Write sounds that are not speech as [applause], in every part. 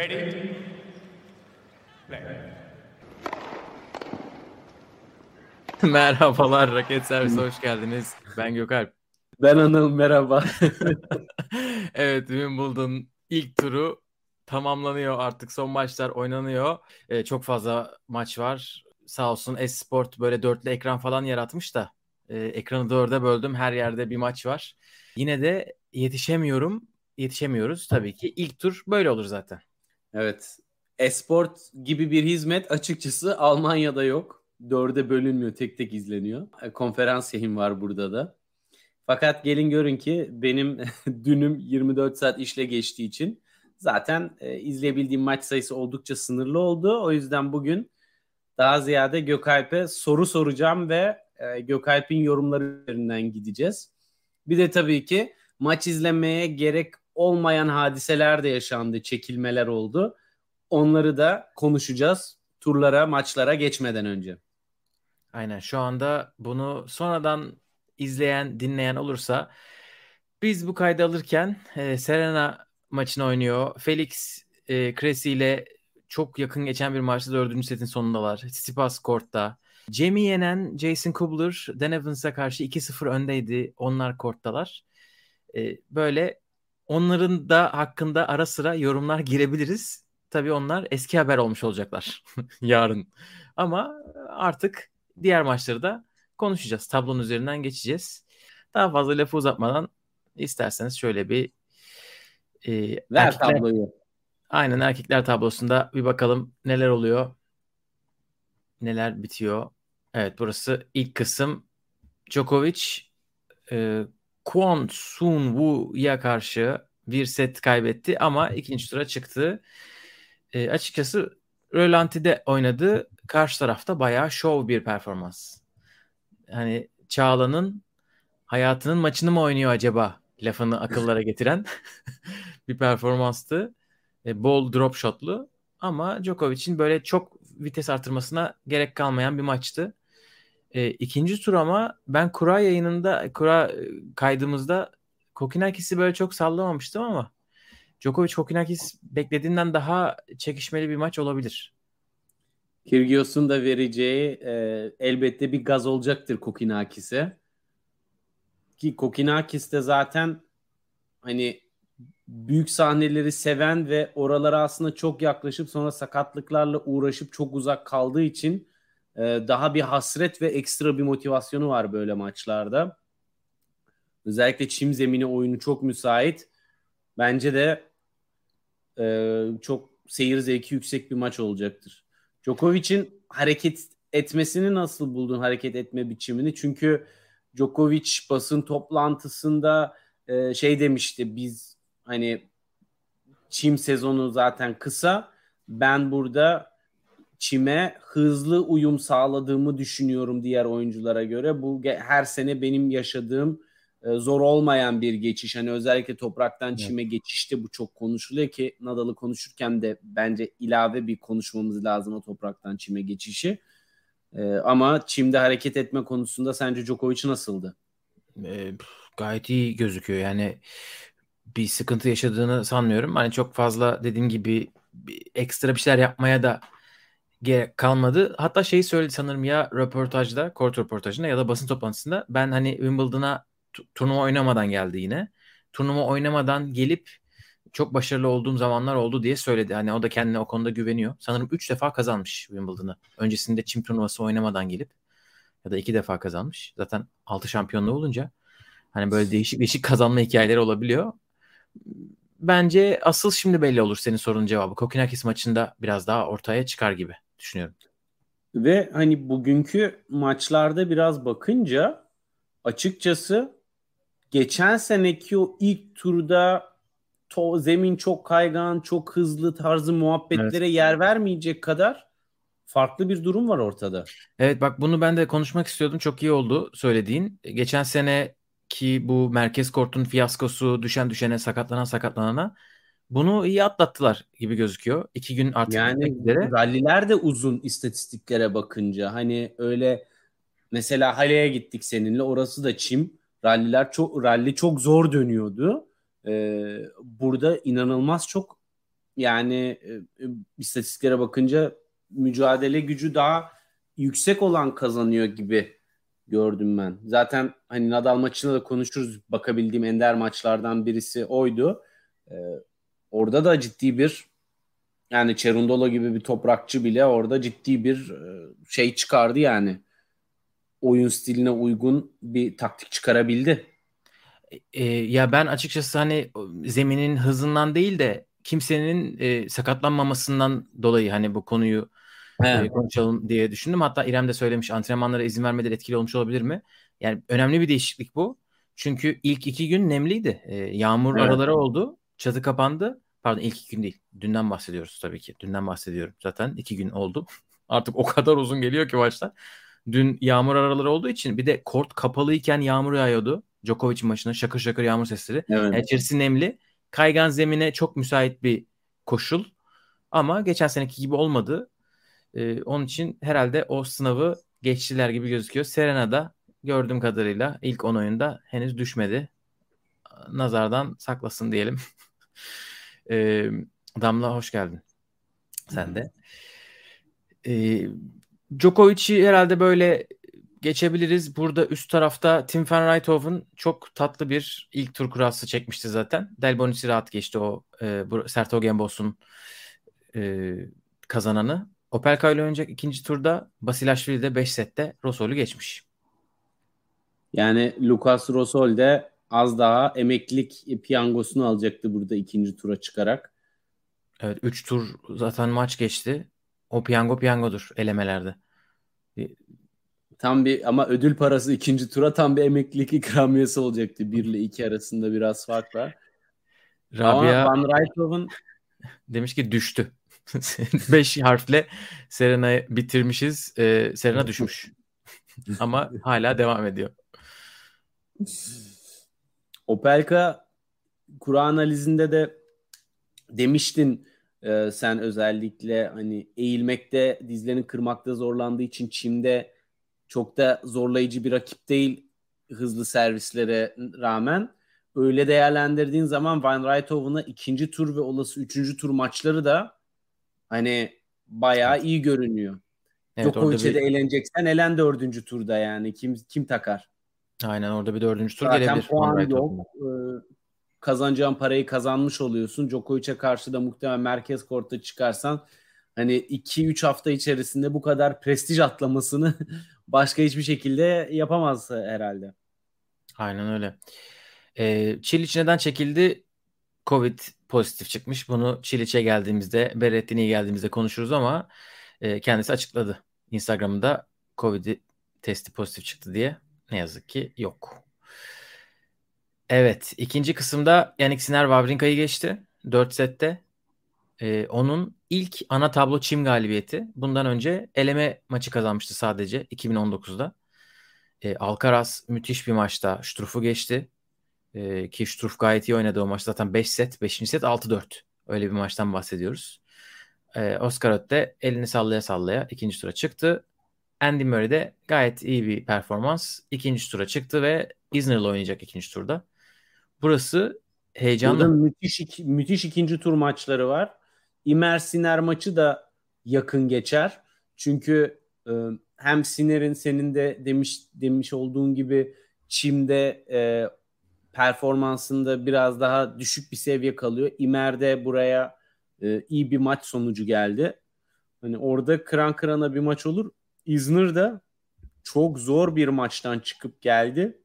Ready? Play. [laughs] Merhabalar Raket Servise hoş geldiniz. Ben Gökalp. Ben Anıl merhaba. [laughs] evet Wimbledon ilk turu tamamlanıyor artık son maçlar oynanıyor. Ee, çok fazla maç var. Sağ olsun Esport böyle dörtlü ekran falan yaratmış da e, ekranı dörde böldüm her yerde bir maç var. Yine de yetişemiyorum. Yetişemiyoruz tabii ki. İlk tur böyle olur zaten. Evet. Esport gibi bir hizmet açıkçası Almanya'da yok. Dörde bölünmüyor, tek tek izleniyor. E, konferans yayın var burada da. Fakat gelin görün ki benim [laughs] dünüm 24 saat işle geçtiği için zaten e, izleyebildiğim maç sayısı oldukça sınırlı oldu. O yüzden bugün daha ziyade Gökalp'e soru soracağım ve e, Gökalp'in yorumları üzerinden gideceğiz. Bir de tabii ki maç izlemeye gerek olmayan hadiseler de yaşandı, çekilmeler oldu. Onları da konuşacağız turlara, maçlara geçmeden önce. Aynen şu anda bunu sonradan izleyen, dinleyen olursa biz bu kaydı alırken e, Serena maçını oynuyor. Felix e, Cressy ile çok yakın geçen bir maçta dördüncü setin sonundalar. Tsitsipas kortta. Jamie yenen Jason Kubler Dan Evans'a karşı 2-0 öndeydi. Onlar korttalar. E, böyle onların da hakkında ara sıra yorumlar girebiliriz. Tabii onlar eski haber olmuş olacaklar [laughs] yarın. Ama artık diğer maçları da konuşacağız. Tablonun üzerinden geçeceğiz. Daha fazla lafı uzatmadan isterseniz şöyle bir e, Ver erkekler, tabloyu. Aynen erkekler tablosunda bir bakalım neler oluyor. Neler bitiyor. Evet burası ilk kısım. Djokovic e, Kwon Soon Woo'ya karşı bir set kaybetti ama ikinci tura çıktı. E, açıkçası Rölanti'de oynadı. Karşı tarafta bayağı şov bir performans. Hani Çağla'nın hayatının maçını mı oynuyor acaba lafını akıllara getiren [laughs] bir performanstı. E, bol drop shotlu ama Djokovic'in böyle çok vites artırmasına gerek kalmayan bir maçtı. E, ikinci tur ama ben kura yayınında, kura e, kaydımızda Kokinakis'i böyle çok sallamamıştım ama Djokovic Kokinakis beklediğinden daha çekişmeli bir maç olabilir. Kyrgios'un da vereceği e, elbette bir gaz olacaktır Kokinakis'e. Ki Kokinakis de zaten hani büyük sahneleri seven ve oralara aslında çok yaklaşıp sonra sakatlıklarla uğraşıp çok uzak kaldığı için e, daha bir hasret ve ekstra bir motivasyonu var böyle maçlarda. Özellikle çim zemini oyunu çok müsait. Bence de e, çok seyir zevki yüksek bir maç olacaktır. Djokovic'in hareket etmesini nasıl buldun hareket etme biçimini? Çünkü Djokovic basın toplantısında e, şey demişti biz hani çim sezonu zaten kısa. Ben burada çime hızlı uyum sağladığımı düşünüyorum diğer oyunculara göre. Bu her sene benim yaşadığım e, zor olmayan bir geçiş. Hani özellikle topraktan çime evet. geçişte bu çok konuşuluyor ki Nadal'ı konuşurken de bence ilave bir konuşmamız lazım o topraktan çime geçişi. Ee, ama çimde hareket etme konusunda sence Djokovic nasıldı? E, gayet iyi gözüküyor. Yani bir sıkıntı yaşadığını sanmıyorum. Hani çok fazla dediğim gibi bir ekstra bir şeyler yapmaya da gerek kalmadı. Hatta şeyi söyledi sanırım ya röportajda, kort röportajında ya da basın toplantısında ben hani Wimbledon'a turnuva oynamadan geldi yine. Turnuva oynamadan gelip çok başarılı olduğum zamanlar oldu diye söyledi. Hani o da kendine o konuda güveniyor. Sanırım 3 defa kazanmış Wimbledon'ı. Öncesinde çim turnuvası oynamadan gelip ya da 2 defa kazanmış. Zaten 6 şampiyonluğu olunca hani böyle değişik değişik kazanma hikayeleri olabiliyor. Bence asıl şimdi belli olur senin sorunun cevabı. Kokinakis maçında biraz daha ortaya çıkar gibi düşünüyorum. Ve hani bugünkü maçlarda biraz bakınca açıkçası geçen seneki o ilk turda to, zemin çok kaygan, çok hızlı tarzı muhabbetlere evet. yer vermeyecek kadar farklı bir durum var ortada. Evet bak bunu ben de konuşmak istiyordum. Çok iyi oldu söylediğin. Geçen sene ki bu merkez kortun fiyaskosu düşen düşene sakatlanan sakatlanana bunu iyi atlattılar gibi gözüküyor. İki gün artık yani ralliler de uzun istatistiklere bakınca. Hani öyle mesela Hale'ye gittik seninle orası da çim. Ralliler çok ralli çok zor dönüyordu. Ee, burada inanılmaz çok yani e, e, istatistiklere bakınca mücadele gücü daha yüksek olan kazanıyor gibi gördüm ben. Zaten hani Nadal maçında da konuşuruz. Bakabildiğim ender maçlardan birisi oydu. Ee, orada da ciddi bir yani Cerundolo gibi bir toprakçı bile orada ciddi bir e, şey çıkardı yani. Oyun stiline uygun bir taktik çıkarabildi. E, ya ben açıkçası hani zeminin hızından değil de kimsenin e, sakatlanmamasından dolayı hani bu konuyu e, konuşalım diye düşündüm. Hatta İrem de söylemiş antrenmanlara izin vermeleri etkili olmuş olabilir mi? Yani önemli bir değişiklik bu. Çünkü ilk iki gün nemliydi. E, yağmur evet. araları oldu. Çatı kapandı. Pardon ilk iki gün değil. Dünden bahsediyoruz tabii ki. Dünden bahsediyorum. Zaten iki gün oldu. [laughs] Artık o kadar uzun geliyor ki maçlar. Dün yağmur araları olduğu için bir de kort kapalıyken yağmur yağıyordu. Djokovic maçına şakır şakır yağmur sesleri. Evet. Yani içerisi nemli. Kaygan zemine çok müsait bir koşul. Ama geçen seneki gibi olmadı. Ee, onun için herhalde o sınavı geçtiler gibi gözüküyor. Serena da gördüğüm kadarıyla ilk 10 oyunda henüz düşmedi. Nazardan saklasın diyelim. [laughs] ee, Damla hoş geldin. Sen de. Ee, Djokovic'i herhalde böyle geçebiliriz. Burada üst tarafta Tim van Rijthoven çok tatlı bir ilk tur kurası çekmişti zaten. Del Bonis'i rahat geçti o e, Sertogenbos'un e, kazananı. Opelka ile oynayacak ikinci turda Basilashvili de 5 sette Rosol'u geçmiş. Yani Lucas Rosol de az daha emeklilik piyangosunu alacaktı burada ikinci tura çıkarak. Evet 3 tur zaten maç geçti. O piyango piyangodur elemelerde. Tam bir ama ödül parası ikinci tura tam bir emeklilik ikramiyesi olacaktı. 1 ile 2 arasında biraz fark var. Rabia ama Van Rijthoven [laughs] demiş ki düştü. [laughs] 5 harfle Serena'yı bitirmişiz. Ee, Serena düşmüş. [laughs] Ama hala devam ediyor. Opelka kura analizinde de demiştin e, sen özellikle hani eğilmekte dizlerini kırmakta zorlandığı için çimde çok da zorlayıcı bir rakip değil hızlı servislere rağmen. Öyle değerlendirdiğin zaman Van Rijthoven'a ikinci tur ve olası üçüncü tur maçları da hani bayağı evet. iyi görünüyor. Evet, Djokovic'e bir... de eğleneceksen elen dördüncü turda yani kim kim takar? Aynen orada bir dördüncü tur Zaten gelebilir. puan yok. Ee, kazanacağın parayı kazanmış oluyorsun. Djokovic'e karşı da muhtemelen merkez kortta çıkarsan hani 2-3 hafta içerisinde bu kadar prestij atlamasını [laughs] başka hiçbir şekilde yapamaz herhalde. Aynen öyle. Ee, Çiliç neden çekildi? Covid pozitif çıkmış. Bunu Çiliç'e geldiğimizde, Berrettini'ye geldiğimizde konuşuruz ama e, kendisi açıkladı. Instagram'da Covid testi pozitif çıktı diye. Ne yazık ki yok. Evet. ikinci kısımda Yannick Sinner Wawrinka'yı geçti. 4 sette. Ee, onun ilk ana tablo çim galibiyeti. Bundan önce eleme maçı kazanmıştı sadece 2019'da. Ee, Alcaraz müthiş bir maçta Struff'u geçti. Ee, ki Struff gayet iyi oynadı o maç. Zaten 5 set. 5. set 6-4. Öyle bir maçtan bahsediyoruz. Ee, Oscar Ötte elini sallaya sallaya ikinci tura çıktı. Andy Murray de gayet iyi bir performans. ikinci tura çıktı ve Isner'la oynayacak ikinci turda. Burası heyecanlı. Burada müthiş, müthiş ikinci tur maçları var. Imer Siner maçı da yakın geçer. Çünkü e, hem Siner'in senin de demiş demiş olduğun gibi Çim'de e, performansında biraz daha düşük bir seviye kalıyor. Imer de buraya e, iyi bir maç sonucu geldi. Hani orada kıran kırana bir maç olur. İzmir de çok zor bir maçtan çıkıp geldi.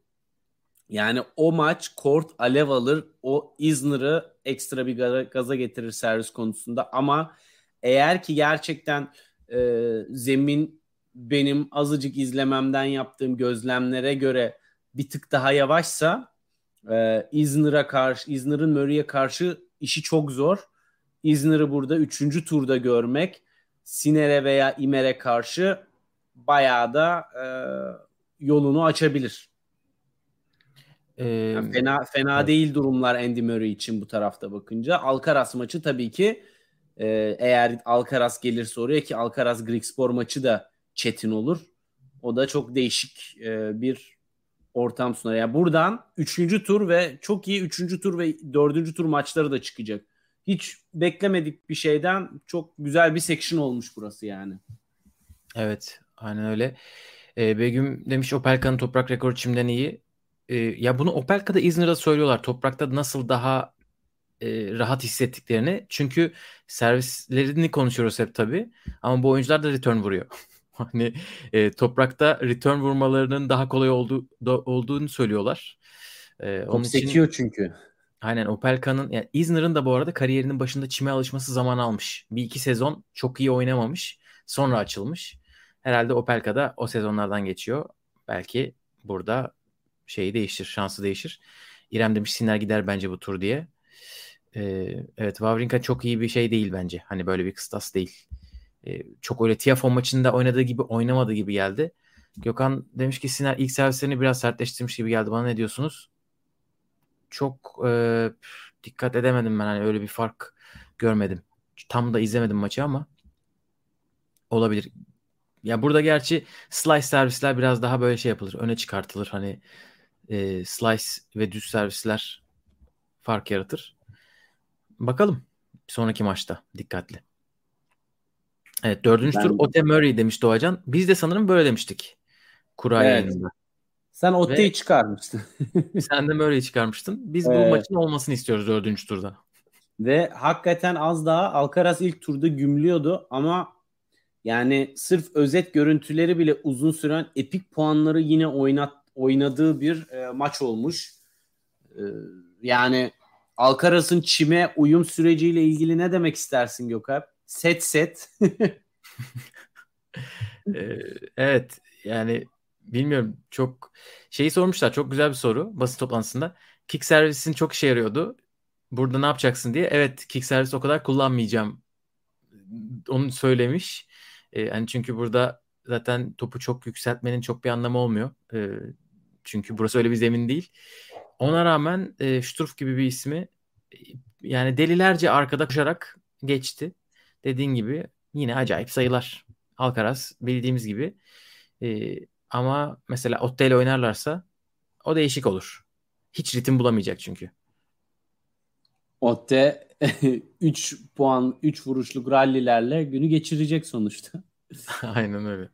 Yani o maç kort alev alır. O İzmir'i ekstra bir gaza, getirir servis konusunda. Ama eğer ki gerçekten e, zemin benim azıcık izlememden yaptığım gözlemlere göre bir tık daha yavaşsa e, İzmir'e karşı, İzmir'in Murray'e karşı işi çok zor. İzmir'i burada 3. turda görmek Siner'e veya İmer'e karşı bayağı da e, yolunu açabilir. Ee, yani fena fena evet. değil durumlar Andy Murray için bu tarafta bakınca. Alcaraz maçı tabii ki e, eğer Alcaraz gelirse oraya ki Alcaraz Grigspor maçı da çetin olur. O da çok değişik e, bir ortam sunar. Yani buradan 3. tur ve çok iyi 3. tur ve 4. tur maçları da çıkacak. hiç beklemedik bir şeyden çok güzel bir section olmuş burası yani. Evet aynen öyle. Ee, Begüm demiş Opelka'nın toprak rekoru çimden iyi. Ee, ya bunu Opelka'da İzmir'de söylüyorlar. Toprakta nasıl daha e, rahat hissettiklerini. Çünkü servislerini konuşuyoruz hep tabii. Ama bu oyuncular da return vuruyor. [laughs] hani e, toprakta return vurmalarının daha kolay olduğu, da, olduğunu söylüyorlar. E, Top onun sekiyor için, çünkü. Aynen Opelka'nın yani Isner'ın da bu arada kariyerinin başında çime alışması zaman almış. Bir iki sezon çok iyi oynamamış. Sonra açılmış. Herhalde Opelka'da o sezonlardan geçiyor. Belki burada şeyi değiştir, şansı değişir. İrem demiş Sinner gider bence bu tur diye. Ee, evet Wawrinka çok iyi bir şey değil bence. Hani böyle bir kıstas değil. Ee, çok öyle Tiafo maçında oynadığı gibi oynamadığı gibi geldi. Gökhan demiş ki Sinner ilk servislerini biraz sertleştirmiş gibi geldi. Bana ne diyorsunuz? Çok e, dikkat edemedim ben. Hani öyle bir fark görmedim. Tam da izlemedim maçı ama olabilir. Ya burada gerçi slice servisler biraz daha böyle şey yapılır. Öne çıkartılır. Hani e, slice ve düz servisler fark yaratır. Bakalım sonraki maçta dikkatli. Evet dördüncü ben... tur Ote Murray demiş Doğacan. Biz de sanırım böyle demiştik. Kura evet. yayınında. Sen Otte'yi Ve... çıkarmıştın. [laughs] sen de Murray'i çıkarmıştın. Biz evet. bu maçın olmasını istiyoruz dördüncü turda. Ve hakikaten az daha Alcaraz ilk turda gümlüyordu ama yani sırf özet görüntüleri bile uzun süren epik puanları yine oynat oynadığı bir e, maç olmuş. E, yani Alcaraz'ın çime uyum süreciyle ilgili ne demek istersin Gökalp? Set set. ee, [laughs] evet yani bilmiyorum çok şeyi sormuşlar çok güzel bir soru basın toplantısında. Kick servisin çok işe yarıyordu. Burada ne yapacaksın diye. Evet kick servis o kadar kullanmayacağım. Onu söylemiş. Ee, yani çünkü burada zaten topu çok yükseltmenin çok bir anlamı olmuyor. Ee, çünkü burası öyle bir zemin değil. Ona rağmen e, Sturf gibi bir ismi yani delilerce arkada koşarak geçti. Dediğin gibi yine acayip sayılar. Alcaraz bildiğimiz gibi. E, ama mesela Otte ile oynarlarsa o değişik olur. Hiç ritim bulamayacak çünkü. Otte [laughs] 3 puan 3 vuruşluk rallilerle günü geçirecek sonuçta. [laughs] Aynen öyle.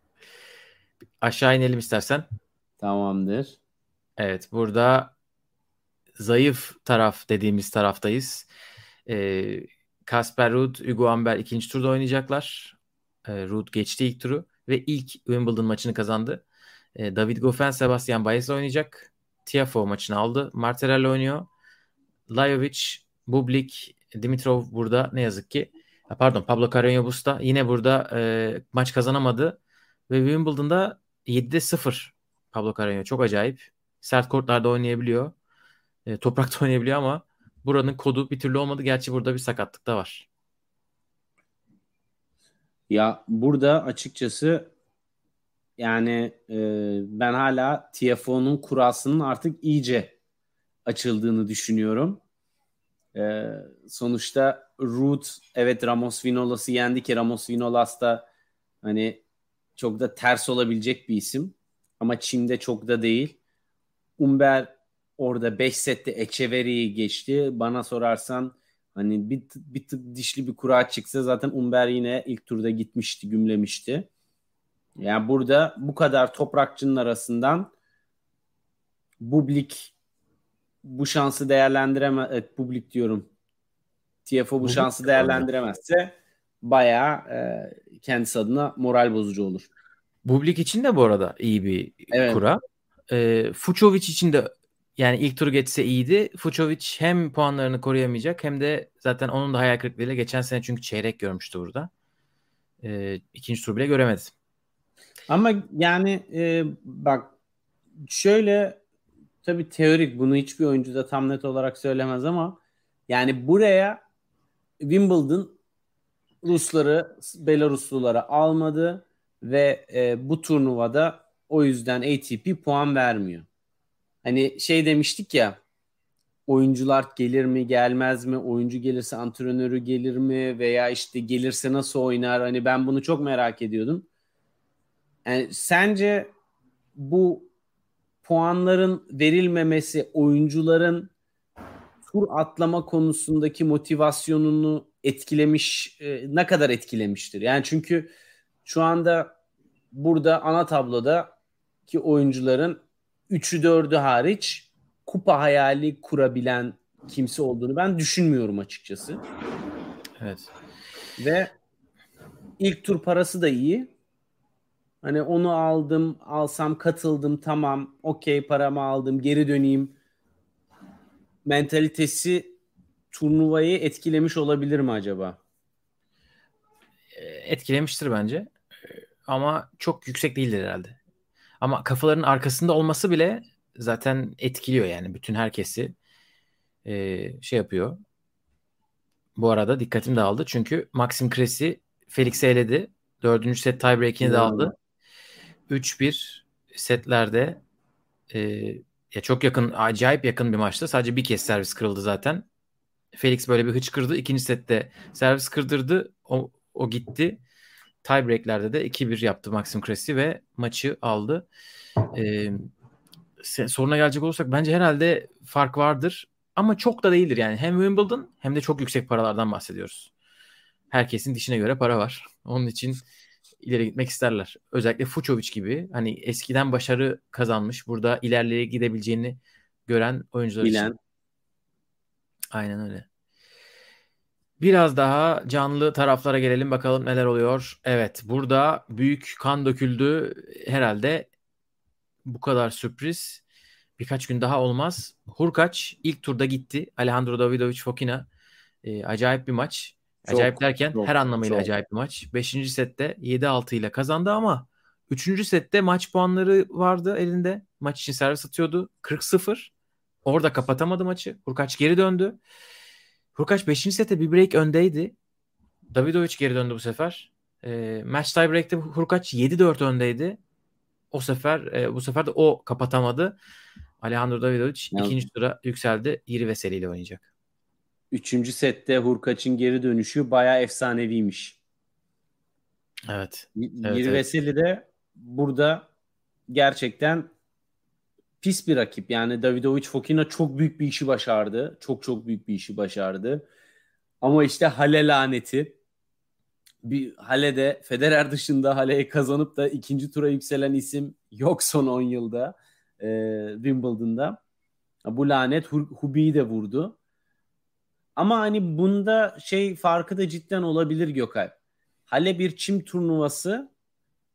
Aşağı inelim istersen. Tamamdır. Evet burada zayıf taraf dediğimiz taraftayız. Ee, Kasper Ruud, Hugo Amber ikinci turda oynayacaklar. Ee, Ruud geçti ilk turu ve ilk Wimbledon maçını kazandı. Ee, David Goffin, Sebastian Baez oynayacak. Tiafo maçını aldı. Martirelli oynuyor. Lajovic, Bublik, Dimitrov burada ne yazık ki. Pardon Pablo Carreño Busta yine burada e, maç kazanamadı. Ve Wimbledon'da 7'de 0 Pablo Carreño. Çok acayip. Sert kortlarda oynayabiliyor. E, toprakta [laughs] oynayabiliyor ama buranın kodu bir türlü olmadı. Gerçi burada bir sakatlık da var. Ya burada açıkçası yani e, ben hala TFO'nun kurasının artık iyice açıldığını düşünüyorum. E, sonuçta Root evet Ramos Vinolas'ı yendi ki Ramos Vinolas da hani çok da ters olabilecek bir isim. Ama Çin'de çok da değil. Umber orada 5 sette Echeveri'yi geçti. Bana sorarsan hani bir, bir tık dişli bir kura çıksa zaten Umber yine ilk turda gitmişti, gümlemişti. Yani burada bu kadar toprakçının arasından Bublik bu şansı değerlendiremez, evet, Bublik diyorum. TFO bu şansı değerlendiremezse bayağı e, kendisi adına moral bozucu olur. Bublik için de bu arada iyi bir evet. kura. E, Fucovic için de yani ilk turu geçse iyiydi. Fucovic hem puanlarını koruyamayacak hem de zaten onun da hayal kırıklığıyla geçen sene çünkü çeyrek görmüştü burada. E, ikinci tur bile göremedi. Ama yani e, bak şöyle tabii teorik bunu hiçbir oyuncu da tam net olarak söylemez ama yani buraya Wimbledon Rusları Belaruslulara almadı ve e, bu turnuvada o yüzden ATP puan vermiyor. Hani şey demiştik ya oyuncular gelir mi gelmez mi oyuncu gelirse antrenörü gelir mi veya işte gelirse nasıl oynar hani ben bunu çok merak ediyordum. Yani sence bu puanların verilmemesi oyuncuların tur atlama konusundaki motivasyonunu etkilemiş e, ne kadar etkilemiştir? Yani çünkü şu anda burada ana tabloda ki oyuncuların 3'ü 4'ü hariç kupa hayali kurabilen kimse olduğunu ben düşünmüyorum açıkçası. Evet. Ve ilk tur parası da iyi. Hani onu aldım, alsam katıldım tamam, okey paramı aldım, geri döneyim. Mentalitesi turnuvayı etkilemiş olabilir mi acaba? E, etkilemiştir bence. E, ama çok yüksek değildir herhalde. Ama kafaların arkasında olması bile zaten etkiliyor yani bütün herkesi e, şey yapıyor. Bu arada dikkatim dağıldı çünkü Maxim Cressy Felix'i eledi. Dördüncü set tiebreak'ini de aldı. 3-1 setlerde e, ya çok yakın, acayip yakın bir maçtı. Sadece bir kez servis kırıldı zaten. Felix böyle bir hıçkırdı. İkinci sette servis kırdırdı. O, o gitti. Tiebreak'lerde de 2-1 yaptı Maxim Cressy ve maçı aldı. Ee, soruna gelecek olursak bence herhalde fark vardır. Ama çok da değildir yani. Hem Wimbledon hem de çok yüksek paralardan bahsediyoruz. Herkesin dişine göre para var. Onun için ileri gitmek isterler. Özellikle Fucovic gibi hani eskiden başarı kazanmış, burada ilerleye gidebileceğini gören oyuncular Bilen. için. Aynen öyle. Biraz daha canlı taraflara gelelim bakalım neler oluyor. Evet burada büyük kan döküldü. Herhalde bu kadar sürpriz birkaç gün daha olmaz. Hurkaç ilk turda gitti. Alejandro Davidovic Fokina. E, acayip bir maç. Çok, acayip derken çok, her anlamıyla çok. acayip bir maç. Beşinci sette 7-6 ile kazandı ama üçüncü sette maç puanları vardı elinde. Maç için servis atıyordu. 40-0. Orada kapatamadı maçı. Hurkaç geri döndü. Hurkaç 5. sette bir break öndeydi. Davidovic geri döndü bu sefer. E, match tie break'te Hurkaç 7-4 öndeydi. O sefer e, bu sefer de o kapatamadı. Alejandro Davidovic Yani- ikinci tura yükseldi. Yiri Veseli ile oynayacak. Üçüncü sette Hurkaç'ın geri dönüşü bayağı efsaneviymiş. Evet. Evet, Yiri evet. Veseli de burada gerçekten pis bir rakip. Yani Davidovic Fokina çok büyük bir işi başardı. Çok çok büyük bir işi başardı. Ama işte Hale laneti. Bir Hale'de Federer dışında Hale'yi kazanıp da ikinci tura yükselen isim yok son 10 yılda e, Wimbledon'da. Bu lanet Hu- Hubi'yi de vurdu. Ama hani bunda şey farkı da cidden olabilir Gökalp. Hale bir çim turnuvası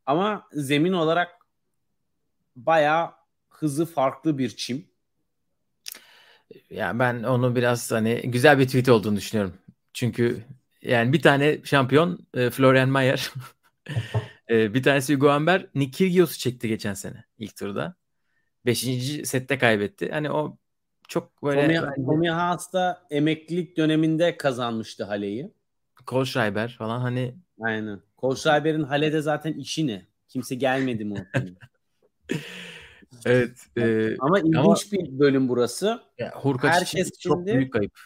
ama zemin olarak bayağı hızı farklı bir çim. Yani ben onu biraz hani güzel bir tweet olduğunu düşünüyorum. Çünkü yani bir tane şampiyon e, Florian Mayer. [laughs] E, bir tanesi Hugo Humbert. Nick Kyrgios'u çekti geçen sene ilk turda. Beşinci sette kaybetti. Hani o çok böyle Tommy, Haas da emeklilik döneminde kazanmıştı Hale'yi. Kohlschreiber falan hani Aynen. Kohlschreiber'in Hale'de zaten işi ne? Kimse gelmedi mi [laughs] evet e, Ama ilginç bir bölüm burası. ya Hurkaç için Herkes çok şimdi- büyük kayıp.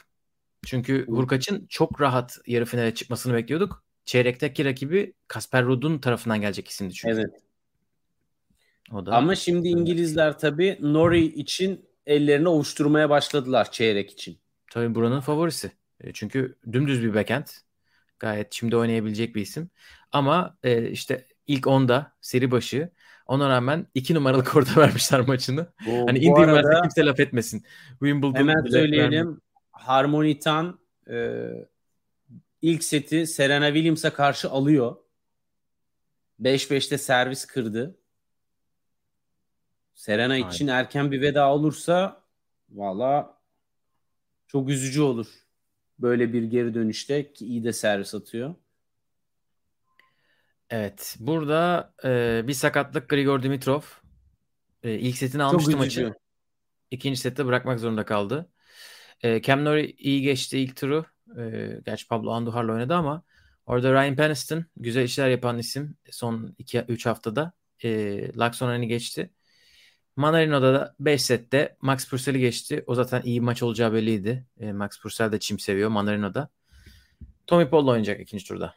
Çünkü Hurkaç'ın çok rahat yarı finale çıkmasını bekliyorduk. Çeyrekteki rakibi Kasper Ruud'un tarafından gelecek isimdi çünkü. Evet. O da Ama şimdi İngilizler tabii Nori için ellerini ovuşturmaya başladılar çeyrek için. Tabii buranın favorisi. E, Çünkü dümdüz bir backhand. Gayet şimdi oynayabilecek bir isim. Ama e, işte ilk 10'da seri başı ona rağmen 2 numaralı korta [laughs] vermişler maçını. Bu, Hani arada verse kimse laf etmesin. Wimbledon hemen söyleyelim. Harmonitan e, ilk seti Serena Williams'a karşı alıyor. 5-5'te servis kırdı. Serena Aynen. için erken bir veda olursa valla çok üzücü olur. Böyle bir geri dönüşte ki iyi de servis atıyor. Evet. Burada e, bir sakatlık Grigor Dimitrov. E, ilk setini almıştı maçı. İkinci sette bırakmak zorunda kaldı. E, Cam Norrie iyi geçti ilk turu. E, gerçi Pablo Andujar'la oynadı ama orada Ryan Peniston güzel işler yapan isim son 2-3 haftada e, Laxonen'i geçti. Manarino'da da 5 sette Max Purcell'i geçti. O zaten iyi bir maç olacağı belliydi. E, Max Purcell de çim seviyor Manarino'da. Tommy Paul'la oynayacak ikinci turda.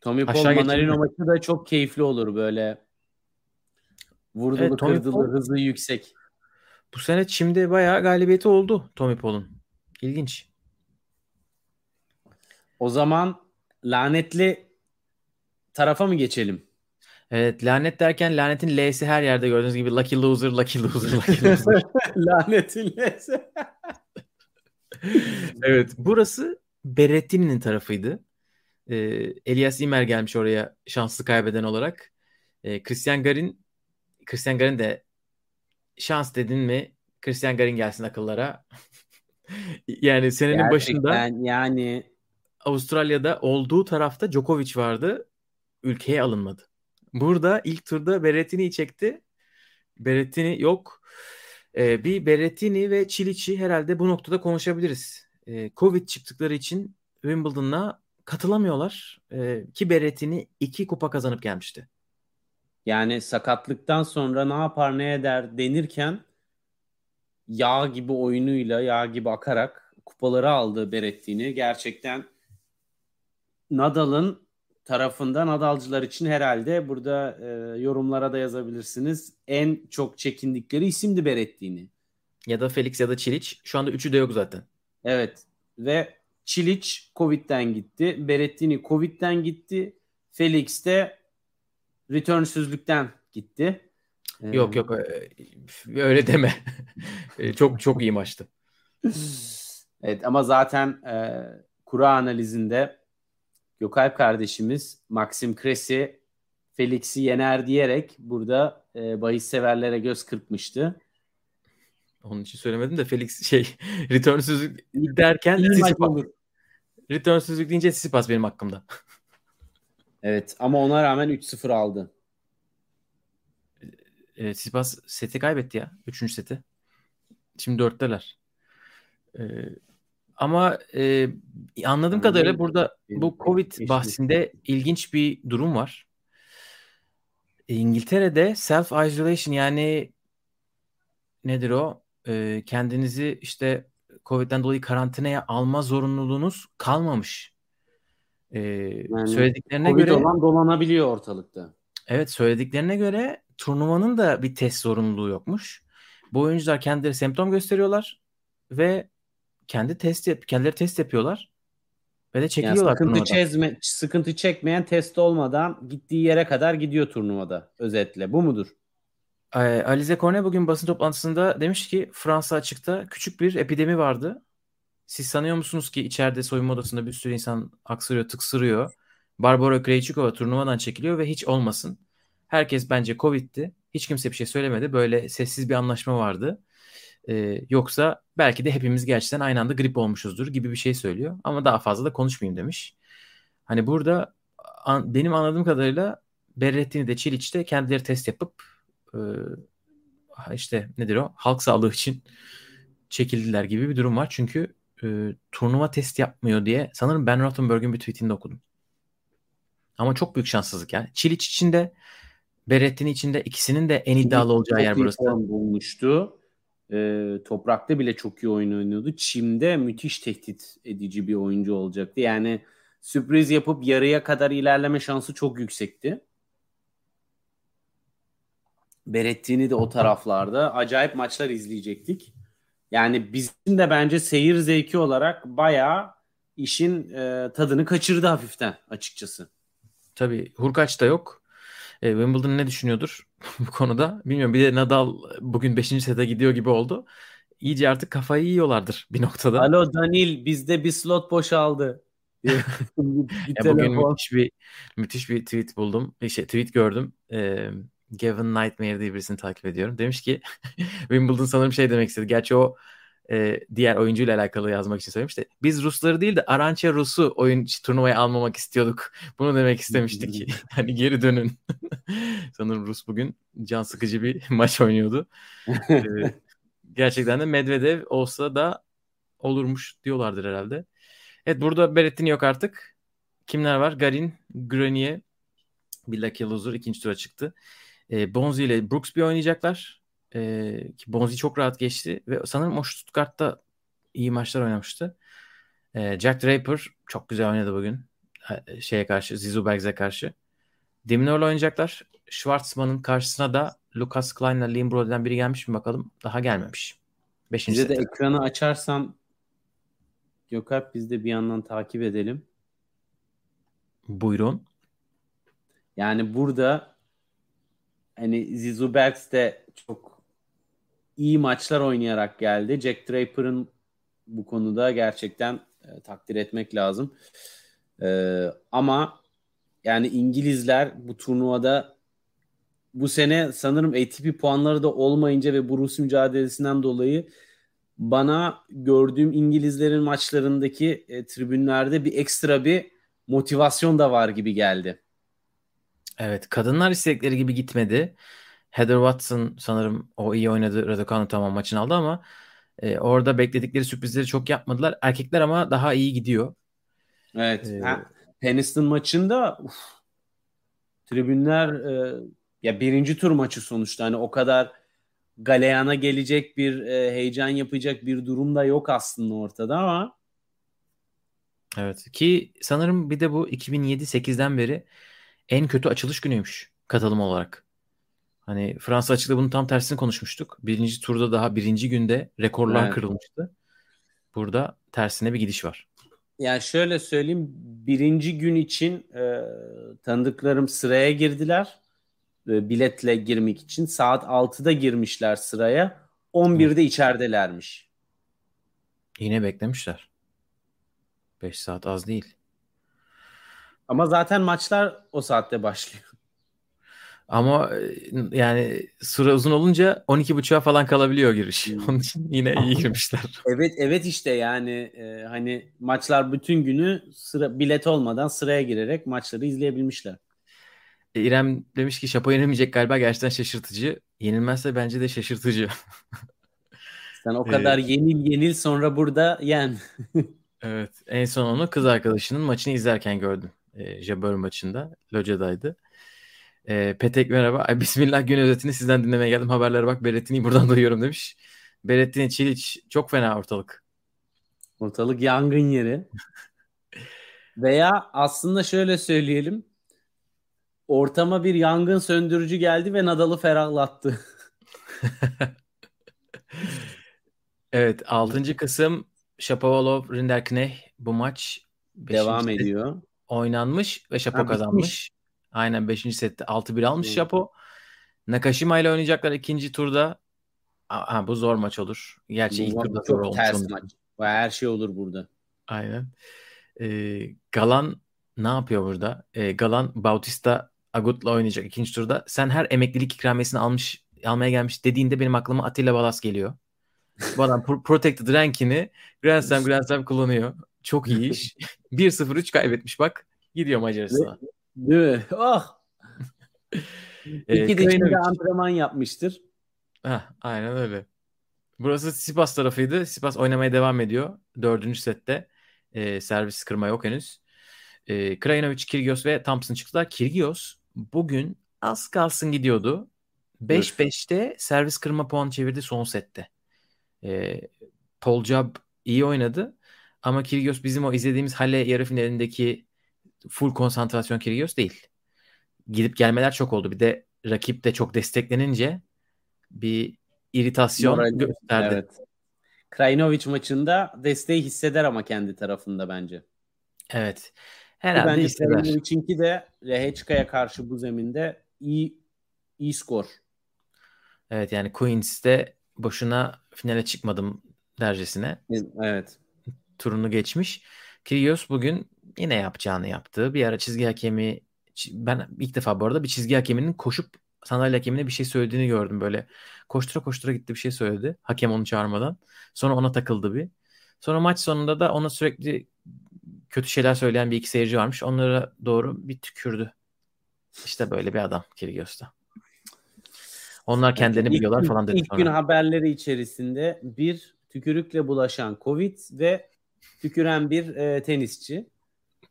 Tommy Paul Aşağı Manarino maçı da çok keyifli olur böyle. Vurdulu Evet, kırdılı Paul- hızı yüksek. Bu sene çimde bayağı galibiyeti oldu Tommy Paul'un. İlginç. O zaman lanetli tarafa mı geçelim? Evet lanet derken lanetin L'si her yerde gördüğünüz gibi lucky loser, lucky loser, lucky loser. [laughs] Lanetin L'si. [laughs] evet burası Berrettini'nin tarafıydı. Ee, Elias Imer gelmiş oraya şanslı kaybeden olarak. Ee, Christian Garin Christian Garin de şans dedin mi Christian Garin gelsin akıllara. [laughs] yani senenin Gerçekten başında yani Avustralya'da olduğu tarafta Djokovic vardı. Ülkeye alınmadı. Burada ilk turda Berrettini'yi çekti. Berrettini yok. Ee, bir Berrettini ve Çiliç'i herhalde bu noktada konuşabiliriz. Ee, Covid çıktıkları için Wimbledon'a katılamıyorlar. Ee, ki Berrettini iki kupa kazanıp gelmişti. yani sakatlıktan sonra ne yapar ne eder denirken yağ gibi oyunuyla yağ gibi akarak kupaları aldı Berrettini. Gerçekten Nadal'ın tarafında Nadalcılar için herhalde burada e, yorumlara da yazabilirsiniz. En çok çekindikleri isimdi Berrettini. Ya da Felix ya da Çiliç. Şu anda üçü de yok zaten. Evet ve Çiliç Covid'den gitti. Berrettini Covid'den gitti. Felix de returnsüzlükten gitti. Ee, Yok yok e, öyle deme. [laughs] E, çok çok iyi maçtı. Evet ama zaten e, kura analizinde Gökalp kardeşimiz Maxim Cressy Felix'i yener diyerek burada e, bahis severlere göz kırpmıştı. Onun için söylemedim de Felix şey [laughs] returnsüzlük derken olur. Returnsüzlük deyince Tsitsipas benim hakkımda. [laughs] Evet ama ona rağmen 3-0 aldı. E, Tsitsipas seti kaybetti ya. Üçüncü seti. Şimdi dörtteler. E, ama e, anladığım Yani kadarıyla benim- burada benim- bu Covid benim- bahsinde ilginç bir durum var. E, İngiltere'de self isolation yani nedir o? E, kendinizi işte Covid'den dolayı karantinaya alma zorunluluğunuz kalmamış. E, Yani söylediklerine Covid göre olan dolanabiliyor ortalıkta. Evet söylediklerine göre turnuvanın da bir test zorunluluğu yokmuş. Bu oyuncular kendileri semptom gösteriyorlar ve kendi test yap kendileri test yapıyorlar ve de Yani çekiliyorlar sıkıntı, turnuvadan. çezme, sıkıntı çekmeyen test olmadan gittiği yere kadar gidiyor turnuvada özetle. Bu mudur? Ee, Alize Cornet bugün basın toplantısında demiş ki Fransa açıkta küçük bir epidemi vardı. Siz sanıyor musunuz ki içeride soyunma odasında bir sürü insan aksırıyor, tıksırıyor. Barbara Krejcikova turnuvadan çekiliyor ve hiç olmasın. Herkes bence Covid'ti. Hiç kimse bir şey söylemedi. Böyle sessiz bir anlaşma vardı. Ee, yoksa belki de hepimiz gerçekten aynı anda grip olmuşuzdur gibi bir şey söylüyor. Ama daha fazla da konuşmayayım demiş. Hani burada an- benim anladığım kadarıyla Berrettini de Çiliç de kendileri test yapıp e, işte nedir o halk sağlığı için çekildiler gibi bir durum var. Çünkü e, turnuva test yapmıyor diye sanırım Ben Rothenberg'in bir tweetinde okudum. Ama çok büyük şanssızlık yani. Çiliç için de Berrettini için de ikisinin de en iddialı olacağı yer burası. bulmuştu. Ee, toprakta bile çok iyi oyun oynuyordu. Çim'de müthiş tehdit edici bir oyuncu olacaktı. Yani sürpriz yapıp yarıya kadar ilerleme şansı çok yüksekti. Berrettini de o taraflarda acayip maçlar izleyecektik. Yani bizim de bence seyir zevki olarak bayağı işin e, tadını kaçırdı hafiften açıkçası. Tabii Hurkaç da yok. E, Wimbledon ne düşünüyordur [laughs] bu konuda? Bilmiyorum. Bir de Nadal bugün 5. sete gidiyor gibi oldu. İyice artık kafayı yiyorlardır bir noktada. Alo Danil bizde bir slot boşaldı. [laughs] bir, Ya bugün müthiş bir müthiş bir tweet buldum. Şey, tweet gördüm. Ee, Gavin Nightmare diye birisini takip ediyorum. Demiş ki [laughs] Wimbledon sanırım şey demek istedi. Gerçi o e, diğer oyuncuyla alakalı yazmak için söylemiş de biz Rusları değil de Arancha Rus'u oyun turnuvaya almamak istiyorduk. Bunu demek istemiştik. [laughs] [laughs] hani geri dönün. [laughs] sanırım Rus bugün can sıkıcı bir maç oynuyordu. Ee, gerçekten de Medvedev olsa da olurmuş diyorlardır herhalde. Evet burada Berrettini yok artık. Kimler var? Garin, Grenier, bir lucky loser ikinci tura çıktı. E, Bonzi ile Brooksby oynayacaklar. E, ki Bonzi çok rahat geçti ve sanırım o Stuttgart'ta iyi maçlar oynamıştı. E, Jack Draper çok güzel oynadı bugün. E, şeye karşı, Zizu Bergs'e karşı. Deminör'le oynayacaklar. Schwartzman'ın karşısına da Lucas Klein'la Liam Brody'den biri gelmiş mi bakalım. Daha gelmemiş. Beşinci Bize de ekranı açarsan Gökalp biz de bir yandan takip edelim. Buyurun. Yani burada hani Zizu Berks de çok iyi maçlar oynayarak geldi. Jack Draper'ın bu konuda gerçekten e, takdir etmek lazım. E, ama yani İngilizler bu turnuvada bu sene sanırım ATP puanları da olmayınca ve bu Rus mücadelesinden dolayı bana gördüğüm İngilizlerin maçlarındaki e, tribünlerde bir ekstra bir motivasyon da var gibi geldi. Evet kadınlar istedikleri gibi gitmedi. Heather Watson sanırım o iyi oynadı. Raducanu tamam maçını aldı ama e, orada bekledikleri sürprizleri çok yapmadılar. Erkekler ama daha iyi gidiyor. Evet. Ee, ha, Peniston maçında uf, tribünler e, ya birinci tur maçı sonuçta hani o kadar galeyana gelecek bir e, heyecan yapacak bir durum da yok aslında ortada ama Evet ki sanırım bir de bu 2007-8'den beri en kötü açılış günüymüş katılım olarak. Hani Fransa açıkta bunun tam tersini konuşmuştuk. Birinci turda daha birinci günde rekorlar evet. kırılmıştı. Burada tersine bir gidiş var. Yani şöyle söyleyeyim birinci gün için e, tanıdıklarım sıraya girdiler. E, biletle girmek için. Saat 6'da girmişler sıraya. 11'de Hı. içeridelermiş. Yine beklemişler. 5 saat az değil. Ama zaten maçlar o saatte başlıyor. Ama e, yani sıra uzun olunca 12.30'a falan kalabiliyor giriş. Hmm. Onun için yine iyi [laughs] girmişler. evet evet işte yani e, hani maçlar bütün günü sıra bilet olmadan sıraya girerek maçları izleyebilmişler. E, İrem demiş ki Şapo yenilmeyecek galiba gerçekten şaşırtıcı. Yenilmezse bence de şaşırtıcı. [laughs] Sen o kadar yenil yenil sonra burada yen. [laughs] evet en son onu kız arkadaşının maçını izlerken gördüm. E, Jabber maçında. Loca'daydı. E, Petek merhaba. Ay, Bismillah gün özetini sizden dinlemeye geldim. Haberlere bak Berettini'yi buradan [laughs] duyuyorum demiş. Berettini Çiliç çok fena ortalık. Ortalık yangın yeri. Veya aslında şöyle söyleyelim. Ortama bir yangın söndürücü geldi ve Nadal'ı ferahlattı. [laughs] evet 6. kısım Shapovalov Rinderknech bu maç devam ediyor. Oynanmış ve Şapo kazanmış. Aynen 5. sette 6-1 almış hmm. Şapo. Nakashima ile oynayacaklar ikinci turda. Ha, bu zor maç olur. Gerçi bu ilk turda zor olmuş. Ters maç. Her şey olur burada. Aynen. Ee, Galan ne yapıyor burada? Ee, Galan Bautista Agut'la oynayacak ikinci turda. Sen her emeklilik ikramiyesini almış almaya gelmiş dediğinde benim aklıma Atilla Balas geliyor. Bu adam Protected Rank'ini Grand Slam Grand Slam kullanıyor. Çok iyi iş. [laughs] 1-0-3 kaybetmiş bak. Gidiyor Macaristan'a. Değil mi? [laughs] Ah! İki de antrenman yapmıştır. Heh, aynen öyle. Burası Sipas tarafıydı. Sipas oynamaya devam ediyor. Dördüncü sette. E, servis kırma yok henüz. E, Krajinovic, Kirgios ve Thompson çıktılar. Kirgios bugün az kalsın gidiyordu. 5-5'te servis kırma puan çevirdi son sette. E, Paul Jab iyi oynadı. Ama Kyrgios bizim o izlediğimiz Halle yarı finalindeki full konsantrasyon Kyrgios değil. Gidip gelmeler çok oldu. Bir de rakip de çok desteklenince bir iritasyon Moral, gösterdi. Evet. Krajinovic maçında desteği hisseder ama kendi tarafında bence. Evet. Herhalde bence hisseder. Krajinovic'inki de Lehechka'ya karşı bu zeminde iyi iyi skor. Evet yani Queens'te boşuna finale çıkmadım dercesine. Evet. Turunu geçmiş. Kyrgios bugün yine yapacağını yaptı. Bir ara çizgi hakemi ben ilk defa bu arada bir çizgi hakeminin koşup sandalye hakemine bir şey söylediğini gördüm böyle. Koştura koştura gitti bir şey söyledi. Hakem onu çağırmadan. Sonra ona takıldı bir. Sonra maç sonunda da ona sürekli kötü şeyler söyleyen bir iki seyirci varmış. Onlara doğru bir tükürdü. İşte böyle bir adam Kyrgios'ta. Onlar kendilerini ilk biliyorlar falan dedi İlk sonra. gün haberleri içerisinde bir tükürükle bulaşan Covid ve tüküren bir e, tenisçi.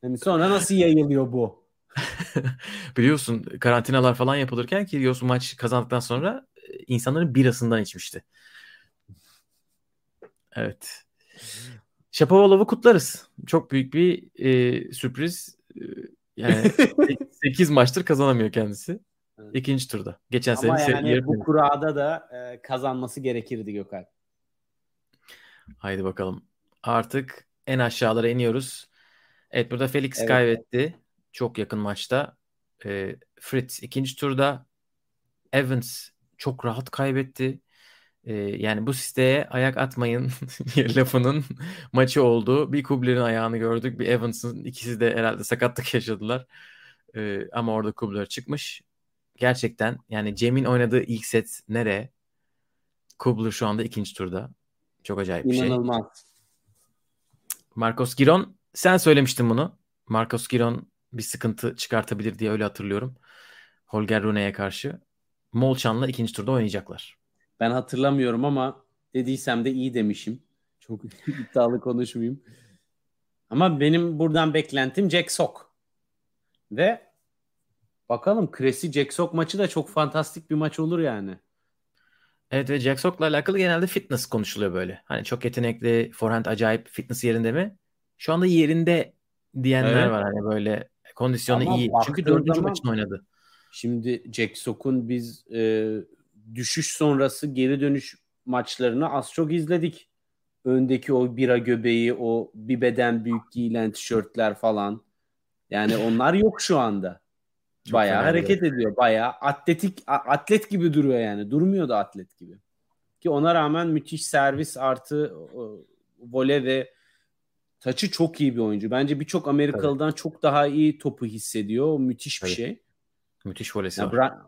Yani sonra nasıl yayılıyor bu? [laughs] Biliyorsun karantinalar falan yapılırken Kyrgios maç kazandıktan sonra e, insanların birasından içmişti. Evet. Şapovalov'u kutlarız. Çok büyük bir e, sürpriz. E, yani [laughs] 8 maçtır kazanamıyor kendisi. İkinci turda. Geçen Ama sene yani bu kurada da e, kazanması gerekirdi Gökhan. Haydi bakalım. Artık en aşağılara iniyoruz. Evet burada Felix Evet. kaybetti. Çok yakın maçta. E, Fritz ikinci turda. Evans çok rahat kaybetti. E, yani bu siteye ayak atmayın [laughs] lafının [laughs] maçı oldu. Bir Kubler'in ayağını gördük. Bir Evans'ın ikisi de herhalde sakatlık [laughs] yaşadılar. E, ama orada Kubler çıkmış. Gerçekten yani Cem'in oynadığı ilk set nereye? Kubler şu anda ikinci turda. Çok acayip bir şey. İnanılmaz. Marcos Giron sen söylemiştin bunu. Marcos Giron bir sıkıntı çıkartabilir diye öyle hatırlıyorum. Holger Rune'ye karşı. Molchan'la ikinci turda oynayacaklar. Ben hatırlamıyorum ama dediysem de iyi demişim. Çok [laughs] iddialı konuşmayayım. Ama benim buradan beklentim Jack Sock. Ve bakalım Kresi Jack Sock maçı da çok fantastik bir maç olur yani. Evet ve Jack Sock'la alakalı genelde fitness konuşuluyor böyle. Hani çok yetenekli, forehand acayip, fitness yerinde mi? Şu anda yerinde diyenler Evet. var hani böyle kondisyonu Ama iyi. Çünkü dördüncü maçını oynadı. Şimdi Jack Sock'un biz e, düşüş sonrası geri dönüş maçlarını az çok izledik. Öndeki o bira göbeği, o bir beden büyük giyilen tişörtler falan. Yani onlar yok şu anda. Çok Bayağı hareket ediyor. Bayağı atletik atlet gibi duruyor yani. Durmuyor da atlet gibi. Ki ona rağmen müthiş servis artı o, vole ve taçı çok iyi bir oyuncu. Bence birçok Amerikalı'dan çok daha iyi topu hissediyor. O müthiş bir Tabii. şey. Müthiş volesi Ya var. Bra-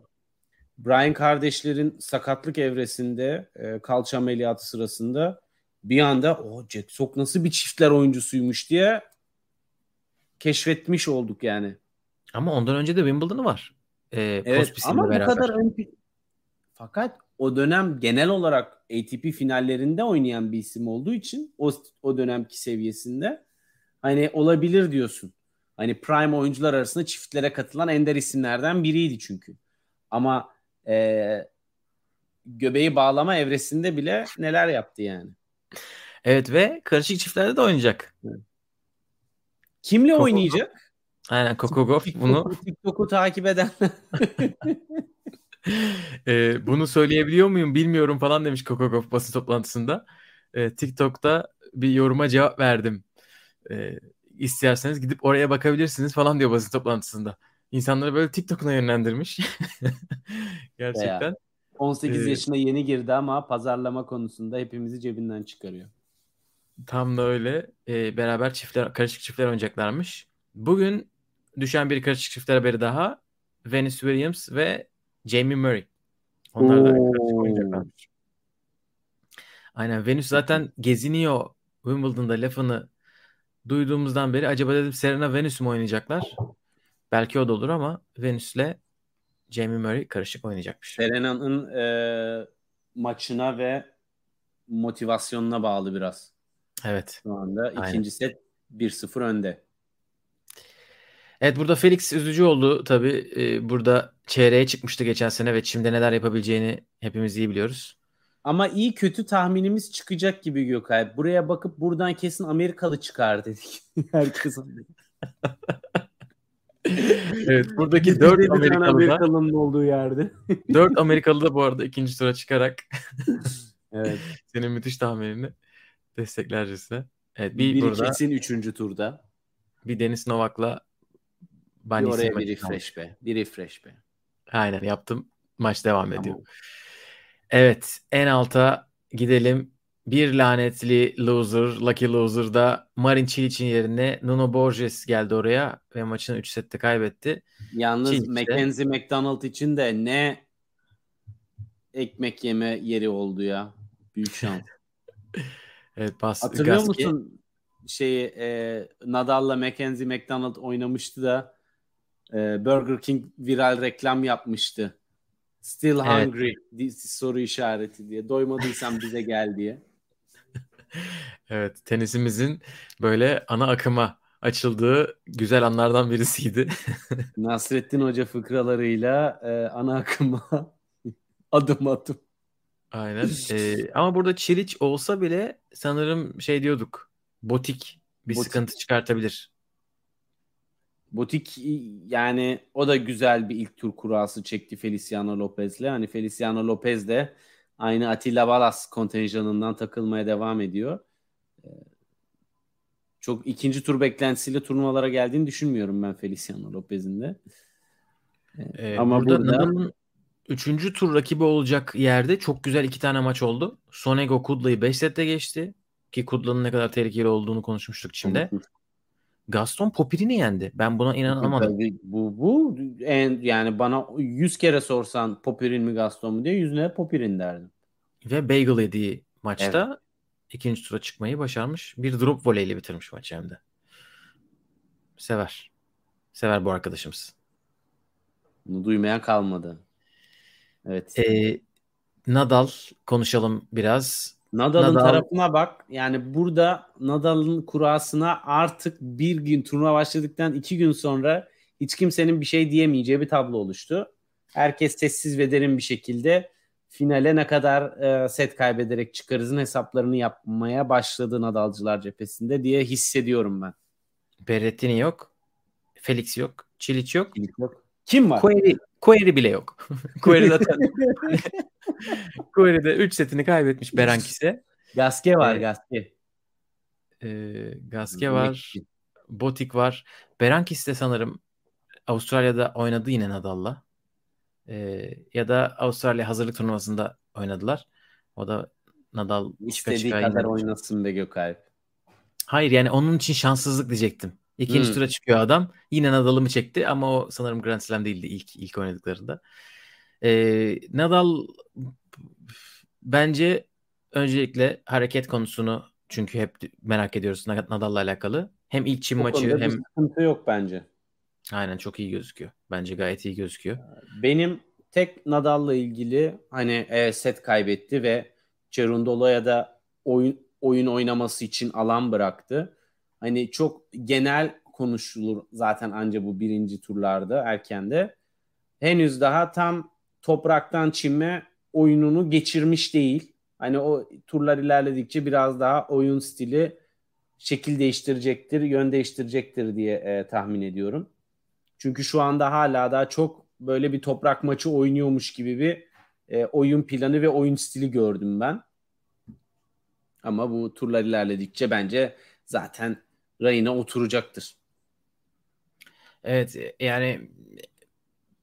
Brian kardeşlerin sakatlık evresinde e, kalça ameliyatı sırasında bir anda o Jack Sock nasıl bir çiftler oyuncusuymuş diye keşfetmiş olduk yani. Ama ondan önce de Wimbledon'ı var. Ee, Evet ama bu kadar ön fakat o dönem genel olarak ATP finallerinde oynayan bir isim olduğu için o, o dönemki seviyesinde hani olabilir diyorsun. Hani prime oyuncular arasında çiftlere katılan ender isimlerden biriydi çünkü. Ama e, göbeği bağlama evresinde bile neler yaptı yani. Evet ve karışık çiftlerde de oynayacak. Kimle Coco- oynayacak? Aynen Gauff bunu TikTok'u takip eden. [laughs] [laughs] e, bunu söyleyebiliyor muyum bilmiyorum falan demiş Gauff basın toplantısında. E, TikTok'ta bir yoruma cevap verdim. E, isterseniz gidip oraya bakabilirsiniz falan diyor basın toplantısında. İnsanları böyle TikTok'una yönlendirmiş. [laughs] Gerçekten. 18 Ee, yaşına yeni girdi ama pazarlama konusunda hepimizi cebinden çıkarıyor. Tam da öyle. E, beraber çiftler, karışık çiftler oynayacaklarmış. Bugün düşen bir karışık çiftler haberi daha. Venus Williams ve Jamie Murray. Onlar da oynayacaklarmış. Aynen Venus zaten geziniyor Wimbledon'da lafını duyduğumuzdan beri acaba dedim Serena Venus mu oynayacaklar? Belki o da olur ama Venus'le Jamie Murray karışık oynayacakmış. Serena'nın e, maçına ve motivasyonuna bağlı biraz. Evet. Şu anda Aynen. ikinci set 1-0 önde. Evet burada Felix üzücü oldu tabii. Ee, burada çeyreğe çıkmıştı geçen sene ve şimdi neler yapabileceğini hepimiz iyi biliyoruz. Ama iyi kötü tahminimiz çıkacak gibi Gökay. Buraya bakıp buradan kesin Amerikalı çıkar dedik. [laughs] Herkes [laughs] Evet buradaki Biz 4 de bir tane Amerikalı da Amerikalı'nın olduğu yerde. [laughs] 4 Amerikalı da bu arada ikinci tura çıkarak Evet. senin müthiş tahminini desteklercesine. Evet bir Biri burada kesin üçüncü turda. bir Deniz Novak'la Bir Banis'in oraya bir refresh be. Bir refresh be. Aynen yaptım. Maç devam ediyor. Tamam. Evet en alta gidelim. Bir lanetli loser, lucky loser'da Marin Cilic'in yerine Nuno Borges geldi oraya ve maçını 3 sette kaybetti. Yalnız Çin işte. Mackenzie McDonald için de ne ekmek yeme yeri oldu ya. Büyük şans. [laughs] Evet Bas Hatırlıyor Gaski. musun şeyi e, Nadal'la Mackenzie McDonald oynamıştı da e, Burger King viral reklam yapmıştı. Still Evet. hungry di- soru işareti diye. Doymadıysan bize gel diye. [laughs] Evet tenisimizin böyle ana akıma açıldığı güzel anlardan birisiydi. [laughs] Nasrettin Hoca fıkralarıyla e, ana akıma [laughs] adım adım. Aynen. Ee, ama burada Çiliç olsa bile sanırım şey diyorduk. Botik bir Botik. sıkıntı çıkartabilir. Botik yani o da güzel bir ilk tur kurası çekti Feliciano Lopez'le. Hani Feliciano Lopez de aynı Atilla Balas kontenjanından takılmaya devam ediyor. Ee, Çok ikinci tur beklentisiyle turnuvalara geldiğini düşünmüyorum ben Feliciano Lopez'in de. Ee, Ama burada, burada... Nadal'ın üçüncü tur rakibi olacak yerde çok güzel iki tane maç oldu. Sonego Kudla'yı 5 sette geçti. Ki Kudla'nın ne kadar tehlikeli olduğunu konuşmuştuk şimdi. Gaston Popiri'ni yendi. Ben buna inanamadım. Bu bu en yani bana 100 kere sorsan Popirin mi Gaston mu diye yüzüne Popirin derdim. Ve Bagel yediği maçta evet. ikinci tura çıkmayı başarmış. Bir drop voleyle bitirmiş maçı hem de. Sever. Sever bu arkadaşımız. Bunu duymayan kalmadı. Evet. Ee, Nadal konuşalım biraz. Nadal'ın Nadal... tarafına bak. Yani burada Nadal'ın kurasına artık bir gün turnuva başladıktan iki gün sonra hiç kimsenin bir şey diyemeyeceği bir tablo oluştu. Herkes sessiz ve derin bir şekilde finale ne kadar e, set kaybederek çıkarızın hesaplarını yapmaya başladı Nadalcılar cephesinde diye hissediyorum ben. Berrettini yok. Felix yok. Çiliç yok. Çiliç yok. Kim var? Query, Query bile yok. [laughs] Query zaten [laughs] Query'de 3 setini kaybetmiş Berankis'e. Gaske var ee, Gaske. E, Gaske var. Botik var. Berankis de sanırım Avustralya'da oynadı yine Nadal'la. Ee, ya da Avustralya hazırlık turnuvasında oynadılar. O da Nadal İstediği kadar oynasın be Gökalp. Hayır yani onun için şanssızlık diyecektim. İkinci hmm. tura çıkıyor adam. Yine Nadal'ımı çekti ama o sanırım Grand Slam değildi ilk ilk oynadıklarında. Ee, Nadal bence öncelikle hareket konusunu çünkü hep merak ediyoruz Nadal'la alakalı. Hem ilk Çin o maçı hem sıkıntı yok bence. Aynen çok iyi gözüküyor. Bence gayet iyi gözüküyor. Benim tek Nadal'la ilgili hani e, set kaybetti ve Cerundolo'ya da oyun oyun oynaması için alan bıraktı. Hani çok genel konuşulur zaten anca bu birinci turlarda erkende. Henüz daha tam topraktan çime oyununu geçirmiş değil. Hani o turlar ilerledikçe biraz daha oyun stili şekil değiştirecektir, yön değiştirecektir diye e, tahmin ediyorum. Çünkü şu anda hala daha çok böyle bir toprak maçı oynuyormuş gibi bir e, oyun planı ve oyun stili gördüm ben. Ama bu turlar ilerledikçe bence zaten rayına oturacaktır. Evet yani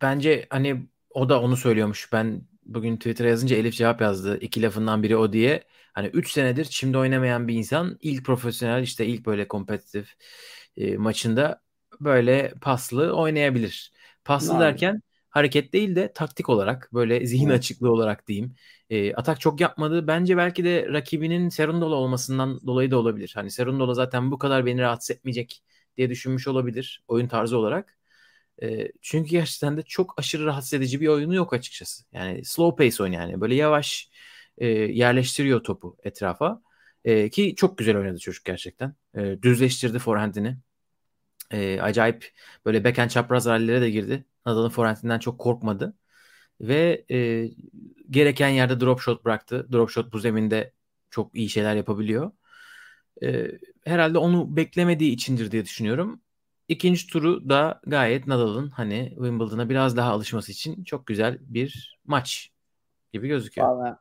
bence hani o da onu söylüyormuş. Ben bugün Twitter'a yazınca Elif cevap yazdı. İki lafından biri o diye. Hani 3 senedir şimdi oynamayan bir insan ilk profesyonel işte ilk böyle kompetitif e, maçında böyle paslı oynayabilir. Paslı Aynen. derken hareket değil de taktik olarak böyle zihin açıklığı olarak diyeyim. E, atak çok yapmadı. Bence belki de rakibinin Serundola olmasından dolayı da olabilir. Hani Serundola zaten bu kadar beni rahatsız etmeyecek diye düşünmüş olabilir oyun tarzı olarak. E, çünkü gerçekten de çok aşırı rahatsız edici bir oyunu yok açıkçası. Yani slow pace oyun yani. Böyle yavaş e, yerleştiriyor topu etrafa. E, ki çok güzel oynadı çocuk gerçekten. E, düzleştirdi forehandini. E, acayip böyle backhand çapraz rallilere de girdi. Nadal'ın forehandinden çok korkmadı. Ve e, gereken yerde drop shot bıraktı. Drop shot bu zeminde çok iyi şeyler yapabiliyor. E, herhalde onu beklemediği içindir diye düşünüyorum. İkinci turu da gayet Nadal'ın hani Wimbledon'a biraz daha alışması için çok güzel bir maç gibi gözüküyor. Vallahi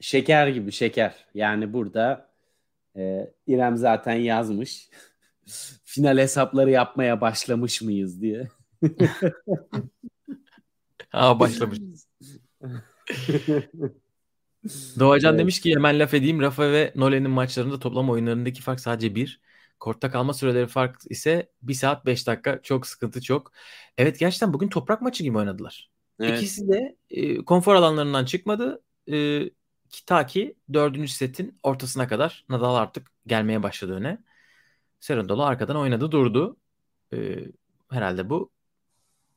şeker gibi şeker. Yani burada e, İrem zaten yazmış. [laughs] Final hesapları yapmaya başlamış mıyız diye. Aa başlamış. Doğacan evet. demiş ki hemen laf edeyim. Rafa ve Nolan'in maçlarında toplam oyunlarındaki fark sadece bir. Kortta kalma süreleri fark ise 1 saat 5 dakika. Çok sıkıntı çok. Evet gerçekten bugün toprak maçı gibi oynadılar. Evet. İkisi de e, konfor alanlarından çıkmadı. E, ki, ta ki dördüncü setin ortasına kadar Nadal artık gelmeye başladı öne. Serundolo arkadan oynadı durdu. E, herhalde bu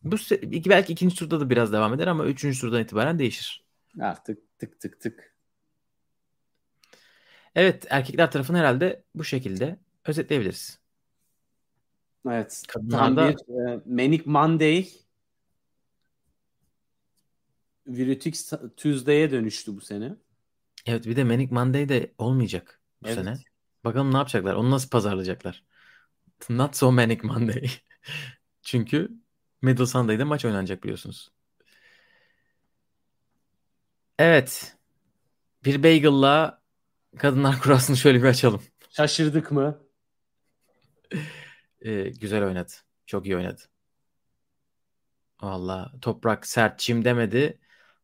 bu belki ikinci turda da biraz devam eder ama üçüncü turdan itibaren değişir. Artık tık tık tık. Evet erkekler tarafını herhalde bu şekilde özetleyebiliriz. Evet. Kadınlarda... Tam bir e, Manic Monday Virütix Tuesday'e dönüştü bu sene. Evet bir de Manic Monday de olmayacak bu evet. sene. Bakalım ne yapacaklar? Onu nasıl pazarlayacaklar? Not so Manic Monday. [laughs] Çünkü Middle Sunday'da maç oynanacak biliyorsunuz. Evet. Bir bagel'la kadınlar [laughs] kurasını şöyle bir açalım. Şaşırdık mı? Ee, güzel oynadı. Çok iyi oynadı. Valla toprak sert çim demedi.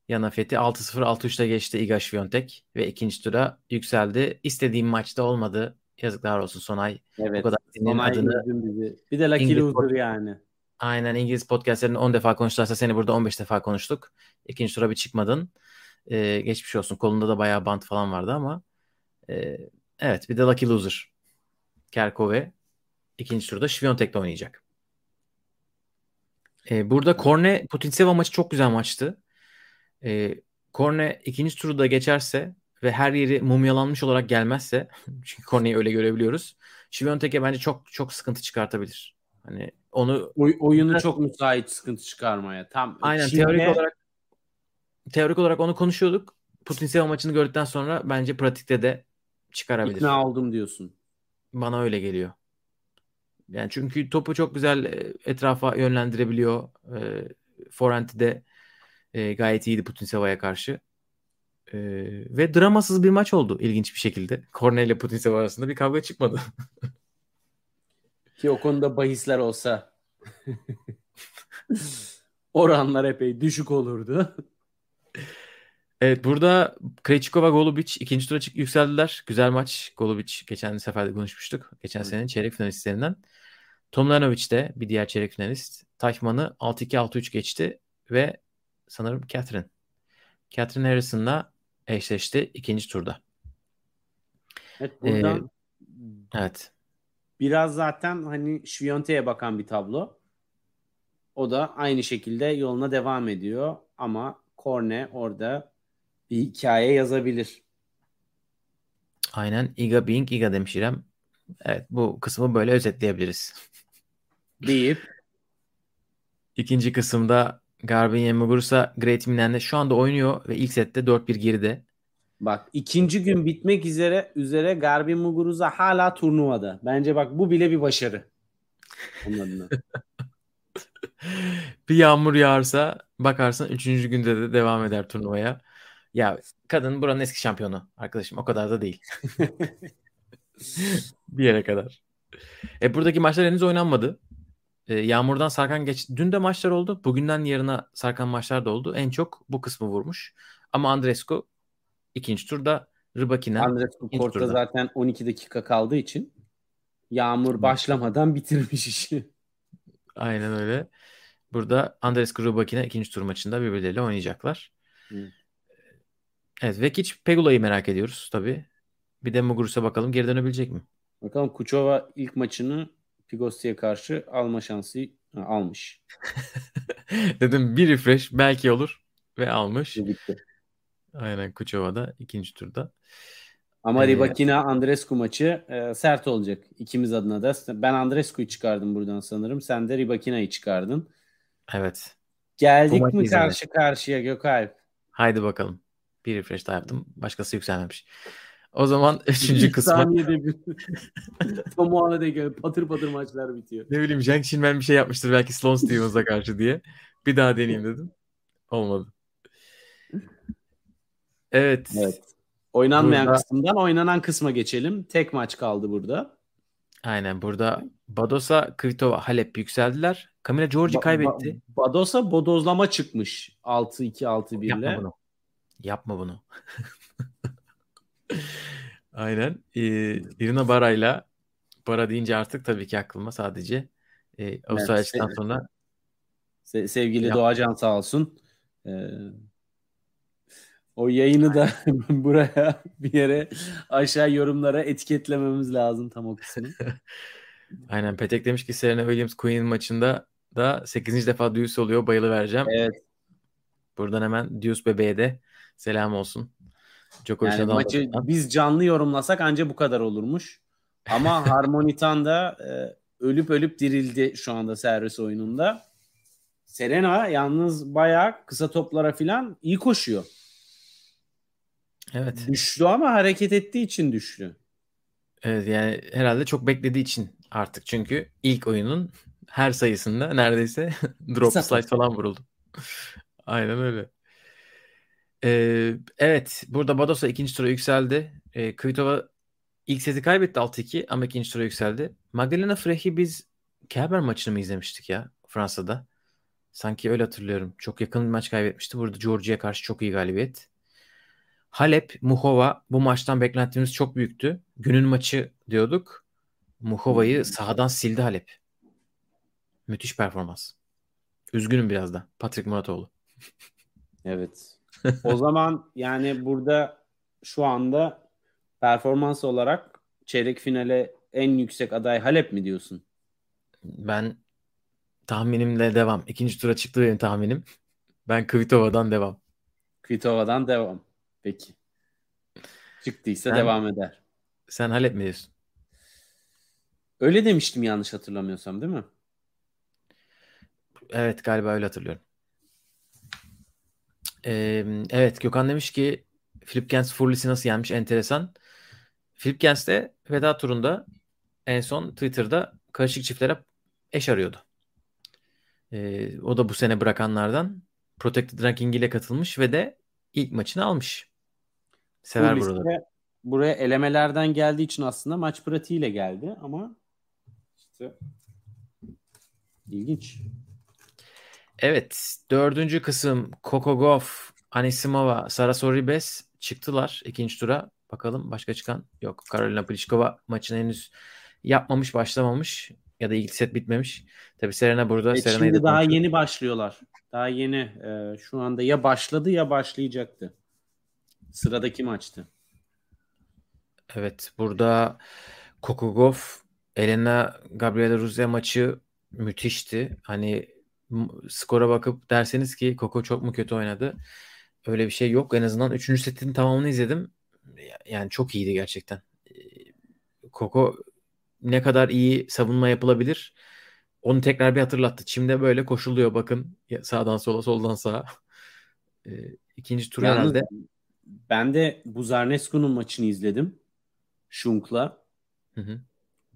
Yanafet'i 6-0 6-3'te geçti Iga Świątek ve ikinci tura yükseldi. İstediğim maçta olmadı. Yazıklar olsun Sonay. Evet. O kadar Sonay adını bizi. Bir de Lucky Loser yani. Aynen İngiliz podcastlerinde 10 defa konuştularsa seni burada 15 defa konuştuk. İkinci tura bir çıkmadın. Ee, geçmiş olsun. Kolunda da bayağı bant falan vardı ama e, evet bir de Lucky Loser. Kerkove ikinci turda Świątek'le oynayacak. Ee, burada Korne Putintseva maçı çok güzel maçtı. Ee, Korne ikinci turu da geçerse ve her yeri mumyalanmış olarak gelmezse [laughs] çünkü Korne'yi öyle görebiliyoruz. Świątek'e bence çok çok sıkıntı çıkartabilir. Hani onu Oy- oyunu çok müsait sıkıntı çıkarmaya. Tam aynen Çin'le- teorik olarak teorik olarak onu konuşuyorduk. Putintseva maçını gördükten sonra bence pratikte de çıkarabilir. ikna oldum diyorsun. Bana öyle geliyor. Yani çünkü topu çok güzel e, etrafa yönlendirebiliyor. E, Forenti de e, gayet iyiydi Putinseva'ya karşı. E, ve dramasız bir maç oldu ilginç bir şekilde. Korne ile Putinseva arasında bir kavga çıkmadı. [laughs] Ki o konuda bahisler olsa [laughs] oranlar epey düşük olurdu. Evet burada Krejcikova Golubic ikinci tura çık yükseldiler. Güzel maç. Golubic geçen sefer de konuşmuştuk. Geçen Evet. senenin çeyrek finalistlerinden. Tomljanovic de bir diğer çeyrek finalist. Tayfman'ı 6-2-6-3 geçti ve sanırım Catherine. Catherine Harrison'la eşleşti ikinci turda. Evet, burada Ee, Evet. Biraz zaten hani Şviyonte'ye bakan bir tablo. O da aynı şekilde yoluna devam ediyor ama Korne orada bir hikaye yazabilir. Aynen. Iga Bing, Iga demiş İrem. Evet bu kısmı böyle özetleyebiliriz. deyip [laughs] İkinci kısımda Garbin Muguruza Great Minen'de şu anda oynuyor ve ilk sette 4-1 geride. Bak ikinci gün bitmek üzere üzere Garbin Muguruza hala turnuvada. Bence bak bu bile bir başarı. Onun adına. [laughs] bir yağmur yağarsa bakarsın 3. günde de devam eder turnuvaya. Ya kadın buranın eski şampiyonu arkadaşım o kadar da değil. [laughs] bir yere kadar. E buradaki maçlar henüz oynanmadı. E, yağmurdan sarkan geç. Dün de maçlar oldu. Bugünden yarına sarkan maçlar da oldu. En çok bu kısmı vurmuş. Ama Andrescu ikinci turda Andres İkinci Kort'ta zaten 12 dakika kaldığı için yağmur başlamadan [laughs] bitirmiş işi. aynen öyle. Burada Andrescu Rybakina ikinci tur maçında birbirleriyle oynayacaklar. Hı. Evet Vekic Pegula'yı merak ediyoruz tabii. Bir de Muguruz'a bakalım geri dönebilecek mi? Bakalım Kuçova ilk maçını Pigosti'ye karşı alma şansı ha, almış. [laughs] Dedim bir refresh belki olur ve almış. Bitti. Aynen Kuçova'da ikinci turda. Ama Ee, Rybakina Andrescu maçı e, sert olacak ikimiz adına da. Ben Andrescu'yu çıkardım buradan sanırım. Sen de Rybakina'yı çıkardın. Evet. Geldik Bu mi izleme. karşı karşıya Gökalp? Haydi bakalım. Bir refresh daha yaptım. Başkası yükselmemiş. O zaman [laughs] üçüncü kısma saniyede bir [laughs] tam o ana denk patır patır maçlar bitiyor. ne bileyim Zhang Xinmen bir şey yapmıştır belki Sloane Stevens'a karşı diye. Bir daha deneyeyim dedim. Olmadı. Evet. Evet. Oynanmayan Burada- kısımdan oynanan kısma geçelim. Tek maç kaldı burada. Aynen burada Badosa, Kvitova, Halep yükseldiler. Camila Giorgi Ba- kaybetti. Ba- Bados'a bodozlama çıkmış. 6-2-6-1 Yapma ile. bunu. Yapma bunu. [laughs] Aynen. Ee, Irina Bara'yla Bara deyince artık tabii ki aklıma sadece e, Avustralya'dan se- sonra Se- sevgili Yap. Doğacan sağ olsun. Ee, o yayını da [laughs] buraya bir yere aşağı yorumlara etiketlememiz lazım tam o kısmı. [laughs] aynen Petek demiş ki Serena Williams Queen maçında da 8. defa Deuce oluyor. Bayılı vereceğim. Evet. Buradan hemen Deuce bebeğe de selam olsun. Djokovic'e Yani maçı anlatmadan. biz canlı yorumlasak anca bu kadar olurmuş. Ama [laughs] Harmonitan da e, ölüp ölüp dirildi şu anda servis oyununda. Serena yalnız bayağı kısa toplara falan iyi koşuyor. Evet. Düştü ama hareket ettiği için düştü. Evet yani herhalde çok beklediği için artık. Çünkü ilk oyunun her sayısında neredeyse [laughs] drop Kısa slide falan vuruldu. [laughs] Aynen öyle. Ee, evet burada Badosa ikinci tura yükseldi. Ee, Kvitova ilk seti kaybetti 6-2 ama ikinci tura yükseldi. Magdalena Frech'i biz Kerber maçını mı izlemiştik ya Fransa'da? Sanki öyle hatırlıyorum. Çok yakın bir maç kaybetmişti. Burada Georgia'ya karşı çok iyi galibiyet. Halep, Muhova bu maçtan beklentimiz çok büyüktü. Günün maçı diyorduk. Muhova'yı sahadan sildi Halep. Müthiş performans. Üzgünüm biraz da. Patrick Muratoğlu. Evet. [laughs] o zaman yani burada şu anda performans olarak çeyrek finale en yüksek aday Halep mi diyorsun? Ben tahminimle devam. İkinci tura çıktı benim tahminim. Ben Kvitova'dan devam. Kvitova'dan devam. Peki. Çıktıysa Sen- devam eder. Sen Halep mi diyorsun? Öyle demiştim yanlış hatırlamıyorsam değil mi? Evet galiba öyle hatırlıyorum. Ee, evet Gökhan demiş ki Philip Gens Furlis'i nasıl yenmiş enteresan. Philip Gens de veda turunda en son Twitter'da karışık çiftlere eş arıyordu. Ee, o da bu sene bırakanlardan Protected Ranking ile katılmış ve de ilk maçını almış. Sever Bu liste buraya elemelerden geldiği için aslında maç pratiğiyle geldi ama işte ilginç. Evet, dördüncü kısım Gauff, Anisimova, Sara Sorribes çıktılar ikinci tura. Bakalım başka çıkan yok. Karolina Pliskova maçını henüz yapmamış, başlamamış ya da ilk set bitmemiş. Tabii Serena burada. E Serena'yı da şimdi daha konuştuk. yeni başlıyorlar. Daha yeni. e, şu anda ya başladı ya başlayacaktı. Sıradaki maçtı. Evet, burada Gauff, Elena Gabriela Ruzya maçı müthişti. Hani skora bakıp derseniz ki Coco çok mu kötü oynadı? Öyle bir şey yok. En azından 3. setin tamamını izledim. Ya- Yani çok iyiydi gerçekten. Ee, Coco ne kadar iyi savunma yapılabilir? Onu tekrar bir hatırlattı. Çimde böyle koşuluyor bakın. Sağdan sola, soldan sağa. [laughs] Ee, ikinci tur Yalnız herhalde. Ben de Buzarnescu'nun maçını izledim. Şunk'la. Hı hı.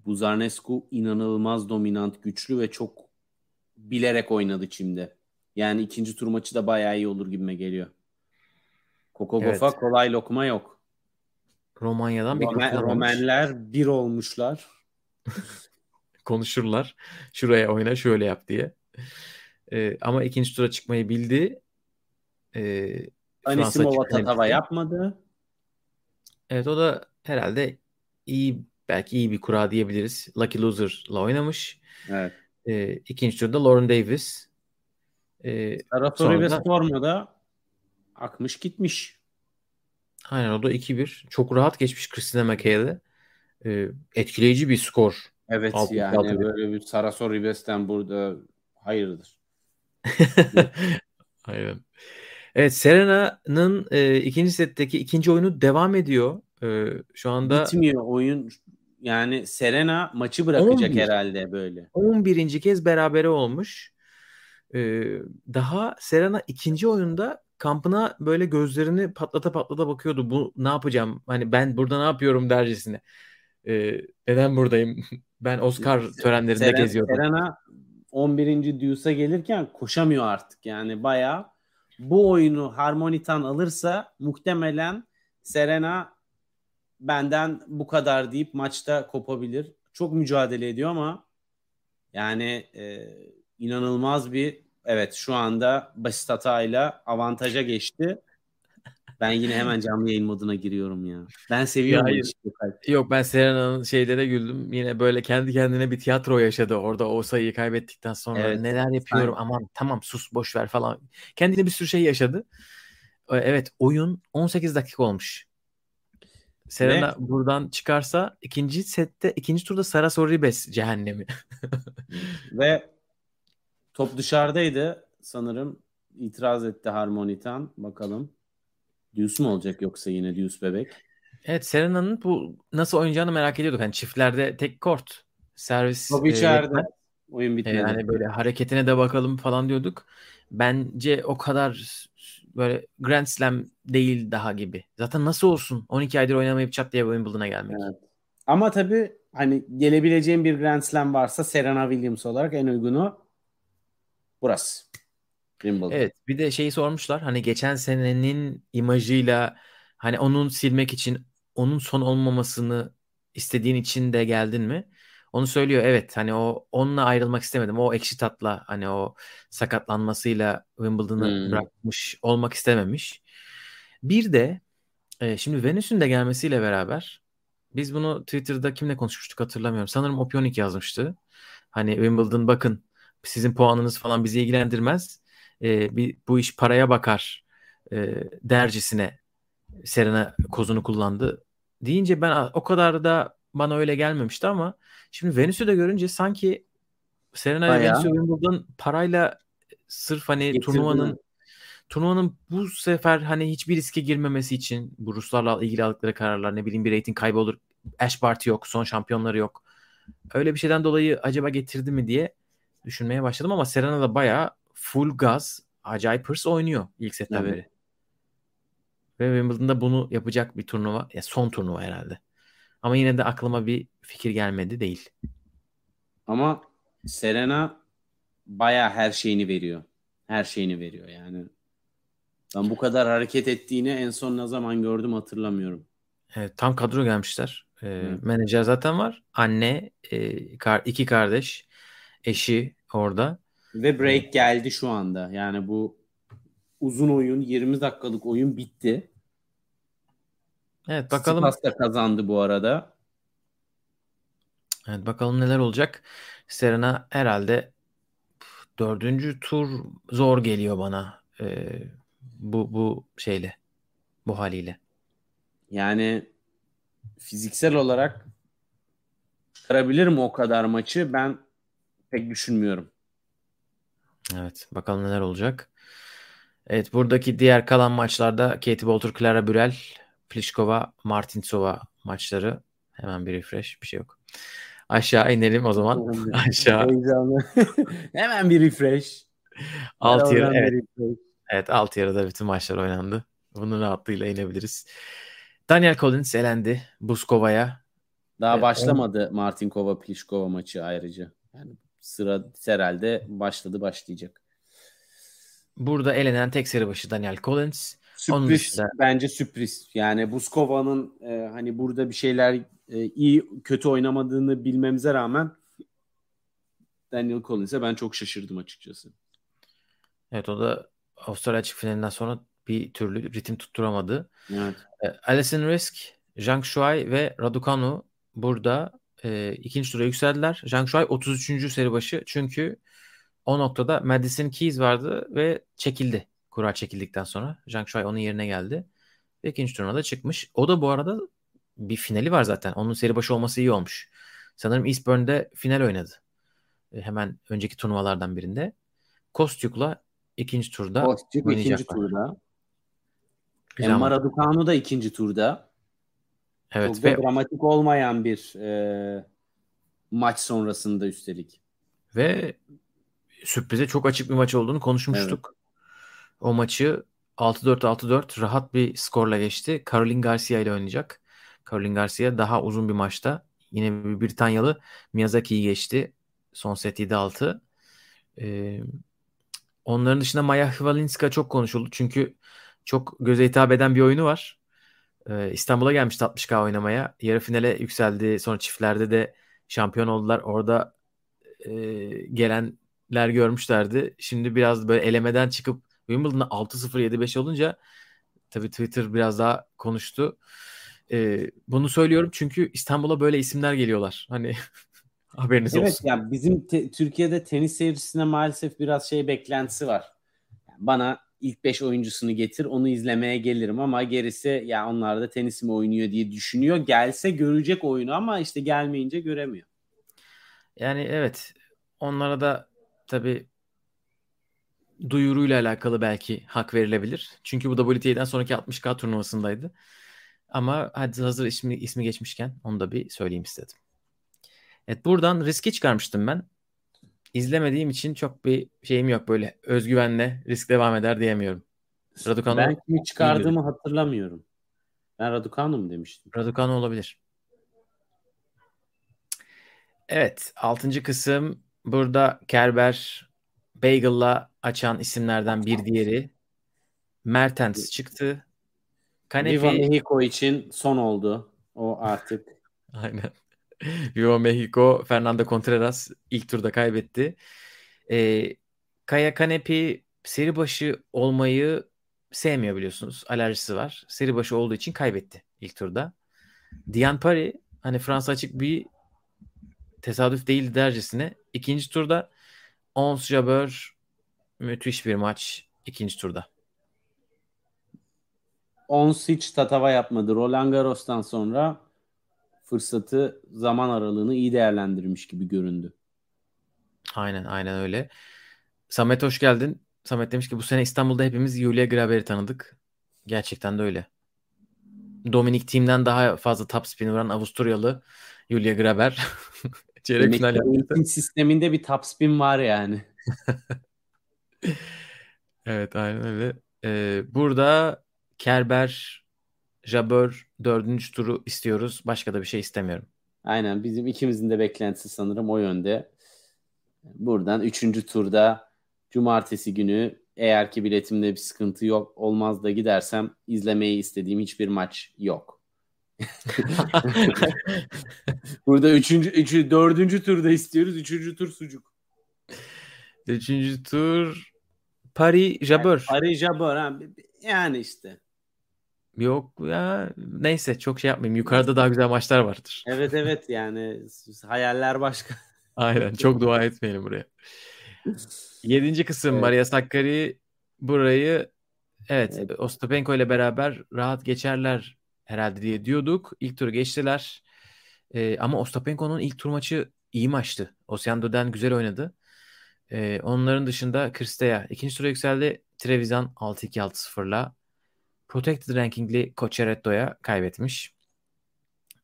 Buzarnescu inanılmaz dominant, güçlü ve çok bilerek oynadı çimde. Yani ikinci tur maçı da bayağı iyi olur gibime geliyor. Coco Evet. Kolay lokma yok. Romanya'dan bir kurtulamamış. Romenler bir olmuşlar. [laughs] konuşurlar. Şuraya oyna şöyle yap diye. Ee, ama ikinci tura çıkmayı bildi. Ee, Anisimova tatava yapmadı. Evet o da herhalde iyi belki iyi bir kura diyebiliriz. Lucky Loser'la oynamış. Evet. Ee, ikinci turda Lauren Davis. Ee, Sarasori ve Storma'da akmış gitmiş. aynen o da 2-1. Çok rahat geçmiş Christina McHale'de. Ee, etkileyici bir skor. Evet Altı- yani altı böyle bir Sarasori Ribes'ten burada hayırdır. [laughs] Aynen. Evet Serena'nın e, ikinci setteki ikinci oyunu devam ediyor. E, şu anda Bitmiyor oyun. Yani Serena maçı bırakacak 11. herhalde böyle. 11. kez berabere olmuş. E, daha Serena ikinci oyunda kampına böyle gözlerini patlata patlata bakıyordu. Bu ne yapacağım? Hani ben burada ne yapıyorum dercesine. E, neden buradayım? [laughs] Ben Oscar törenlerinde Seren- geziyordum. Serena 11. Deuce'a gelirken koşamıyor artık. Yani bayağı bu oyunu Harmonitan alırsa muhtemelen Serena benden bu kadar deyip maçta kopabilir. Çok mücadele ediyor ama yani e, inanılmaz bir evet şu anda basit hatayla avantaja geçti. Ben yine hemen canlı yayın moduna giriyorum ya. Ben seviyorum Ya Gökay. Yok ben Serena'nın şeylere güldüm. Yine böyle kendi kendine bir tiyatro yaşadı orada o sayıyı kaybettikten sonra. Evet. Neler yapıyorum aman tamam sus boş ver falan. Kendine bir sürü şey yaşadı. Ee, Evet oyun 18 dakika olmuş. Serena buradan çıkarsa ikinci sette ikinci turda Sara Sorribes cehennemi. [laughs] Ve top dışarıdaydı sanırım. itiraz etti Harmonitan. Bakalım. Deuce mu olacak yoksa yine Deuce bebek? Evet Serena'nın bu nasıl oynayacağını merak ediyorduk. Hani çiftlerde tek kort. Servis. Top e, içeride. Oyun E, bitmedi. Yani böyle hareketine de bakalım falan diyorduk. Bence o kadar böyle Grand Slam değil daha gibi. Zaten nasıl olsun 12 aydır oynamayıp çat diye Wimbledon'a gelmek. Evet. Ama tabii hani gelebileceğim bir Grand Slam varsa Serena Williams olarak en uygunu burası. Wimbledon. Evet bir de şeyi sormuşlar hani geçen senenin imajıyla hani onun silmek için onun son olmamasını istediğin için de geldin mi? Onu söylüyor. Evet hani o onunla ayrılmak istemedim. O ekşi tatla hani o sakatlanmasıyla Wimbledon'ı Hmm. bırakmış olmak istememiş. Bir de e, şimdi Venüs'ün de gelmesiyle beraber biz bunu Twitter'da kimle konuşmuştuk hatırlamıyorum. Sanırım Opionik yazmıştı. Hani Wimbledon bakın sizin puanınız falan bizi ilgilendirmez. E, bir, bu iş paraya bakar e, dercesine Serena kozunu kullandı. Deyince ben o kadar da bana öyle gelmemişti ama şimdi Venüs'ü de görünce sanki Serena ile. Venüs'ü Wimbledon parayla sırf hani Getirdiler. turnuvanın turnuvanın bu sefer hani hiçbir riske girmemesi için bu Ruslarla ilgili aldıkları kararlar ne bileyim bir reyting kaybı olur. Ash Barty yok, son şampiyonları yok. Öyle bir şeyden dolayı acaba getirdi mi diye düşünmeye başladım ama Serena da bayağı full gaz, acayip hırs oynuyor ilk setten Evet. beri. Ve Wimbledon'da bunu yapacak bir turnuva, ya son turnuva herhalde. Ama yine de aklıma bir fikir gelmedi değil. Ama Serena bayağı her şeyini veriyor. Her şeyini veriyor yani. Ben bu kadar hareket ettiğini en son ne zaman gördüm hatırlamıyorum. Evet, tam kadro gelmişler. Ee, Evet. Menajer zaten var. Anne, e, kar- iki kardeş, eşi orada. Ve break geldi şu anda. Yani bu uzun oyun 20 dakikalık oyun bitti. Evet bakalım. Tsitsipas da kazandı bu arada. Evet bakalım neler olacak. Serena herhalde dördüncü tur zor geliyor bana. Ee, bu bu şeyle, bu haliyle. Yani fiziksel olarak çıkarabilir mi o kadar maçı? Ben pek düşünmüyorum. Evet bakalım neler olacak. Evet buradaki diğer kalan maçlarda Katie Bolter, Clara Burel, Pliskova, Martinsova maçları. Hemen bir refresh bir şey yok. Aşağı inelim o zaman. [laughs] Aşağı Heyecanlı. [laughs] Hemen bir refresh. alt yarı. Evet, refresh. evet alt yarıda bütün maçlar oynandı. Bunun rahatlığıyla inebiliriz. Daniel Collins elendi Buskova'ya. Daha Evet, başlamadı Martinkova Pliskova maçı ayrıca. Yani sıra herhalde başladı başlayacak. Burada elenen tek seri başı Daniel Collins. Onun Sürpriz dışında- bence sürpriz. Yani Buskova'nın e, hani burada bir şeyler e, iyi kötü oynamadığını bilmemize rağmen Daniel Collins'e ben çok şaşırdım açıkçası. Evet o da Avustralya açık finalinden sonra bir türlü ritim tutturamadı. Evet. E, Alison Risk, Zhang Shuai ve Raducanu burada e, ikinci tura yükseldiler. Zhang Shuai 33. seri başı çünkü o noktada Madison Keys vardı ve çekildi. Kura çekildikten sonra. Zhang Shuai onun yerine geldi. Ve ikinci turuna da çıkmış. O da bu arada bir finali var zaten. Onun seri başı olması iyi olmuş. Sanırım Eastbourne'de final oynadı. E, hemen önceki turnuvalardan birinde. Kostyuk'la ikinci turda Kostic ikinci turda. Emma. Raducanu da ikinci turda. Evet Çok ve da dramatik olmayan bir e, maç sonrasında üstelik. Ve sürprize çok açık bir maç olduğunu konuşmuştuk. O maçı 6-4 6-4 rahat bir skorla geçti. Caroline Garcia ile oynayacak. Caroline Garcia daha uzun bir maçta yine bir Britanyalı Miyazaki'yi geçti. Son set 7-6. Ee, onların dışında Maya Hvalinska çok konuşuldu. Çünkü çok göze hitap eden bir oyunu var. Ee, İstanbul'a gelmişti 60K oynamaya. Yarı finale yükseldi. Sonra çiftlerde de şampiyon oldular. Orada e, gelenler görmüşlerdi. Şimdi biraz böyle elemeden çıkıp Wimbledon'a 6-0 7-5 olunca tabii Twitter biraz daha konuştu. Ee, bunu söylüyorum çünkü İstanbul'a böyle isimler geliyorlar. Hani [laughs] haberiniz Evet olsun. ya bizim te- Türkiye'de tenis seyircisine maalesef biraz şey beklentisi var. Yani bana ilk 5 oyuncusunu getir onu izlemeye gelirim ama gerisi ya onlar da tenis mi oynuyor diye düşünüyor. Gelse görecek oyunu ama işte gelmeyince göremiyor. Yani evet onlara da tabii duyuruyla alakalı belki hak verilebilir. Çünkü bu WTA'den sonraki 60K turnuvasındaydı. Ama hadi hazır ismi, ismi geçmişken onu da bir söyleyeyim istedim. Evet buradan riski çıkarmıştım ben. İzlemediğim için çok bir şeyim yok böyle özgüvenle risk devam eder diyemiyorum. Raducanu, ben kimi çıkardığımı hatırlamıyorum. Ben Raducanu mu demiştim? Raducanu olabilir. Evet altıncı kısım burada Kerber Bagel'la açan isimlerden bir diğeri. Mertens çıktı. Viva Kanepi Mexico için son oldu. O artık [laughs] Aynen. Viva Mexico Fernando Contreras ilk turda kaybetti. Ee, Kaya Kanepi seri başı olmayı sevmiyor biliyorsunuz. Alerjisi var. Seri başı olduğu için kaybetti ilk turda. Dian Pari hani Fransa açık bir tesadüf değil dercesine ikinci turda Ons Jabeur müthiş bir maç ikinci turda. Ons hiç tatava yapmadı. Roland Garros'tan sonra fırsatı zaman aralığını iyi değerlendirmiş gibi göründü. Aynen aynen öyle. Samet hoş geldin. Samet demiş ki bu sene İstanbul'da hepimiz Julia Graber'i tanıdık. Gerçekten de öyle. Dominic Team'den daha fazla top spin vuran Avusturyalı Julia Graber. [laughs] Çeyrek final yaptı. sisteminde bir top spin var yani. [laughs] evet aynen öyle. Ee, burada Kerber, Jabeur dördüncü turu istiyoruz. Başka da bir şey istemiyorum. Aynen bizim ikimizin de beklentisi sanırım o yönde. Buradan üçüncü turda cumartesi günü eğer ki biletimde bir sıkıntı yok olmaz da gidersem izlemeyi istediğim hiçbir maç yok. [laughs] Burada üçüncü, üçü, dördüncü turda istiyoruz. Üçüncü tur sucuk. Üçüncü tur Paris Jabeur. Yani, Paris Jabeur. Ha. Yani işte. Yok ya neyse çok şey yapmayayım. Yukarıda daha güzel maçlar vardır. Evet evet yani hayaller başka. [laughs] Aynen çok dua etmeyelim buraya. Yedinci kısım evet. Maria Sakkari burayı evet, evet Ostapenko ile beraber rahat geçerler herhalde diye diyorduk. İlk turu geçtiler. Ee, ama Ostapenko'nun ilk tur maçı iyi maçtı. Osiando'dan güzel oynadı. Ee, onların dışında Kristeya ikinci tura yükseldi. Trevisan 6-2-6-0'la Protected Ranking'li Cocheretto'ya kaybetmiş.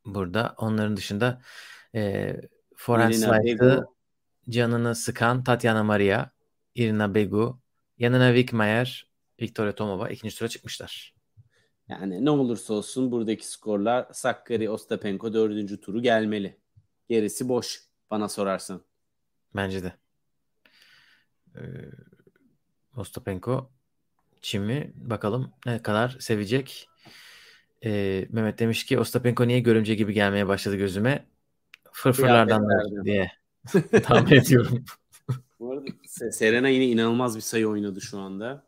Burada onların dışında e, Forehand Slide'ı canını sıkan Tatiana Maria, Irina Begu, yanına Wickmeyer, Victoria Tomova ikinci tura çıkmışlar. Yani ne olursa olsun buradaki skorlar Sakkari Ostapenko dördüncü turu gelmeli. Gerisi boş bana sorarsan. Bence de. Ee, Ostapenko Çim'i bakalım ne kadar sevecek. Ee, Mehmet demiş ki Ostapenko niye görümce gibi gelmeye başladı gözüme. Fırfırlardan diye [laughs] tahmin ediyorum. Bu arada Serena yine inanılmaz bir sayı oynadı şu anda.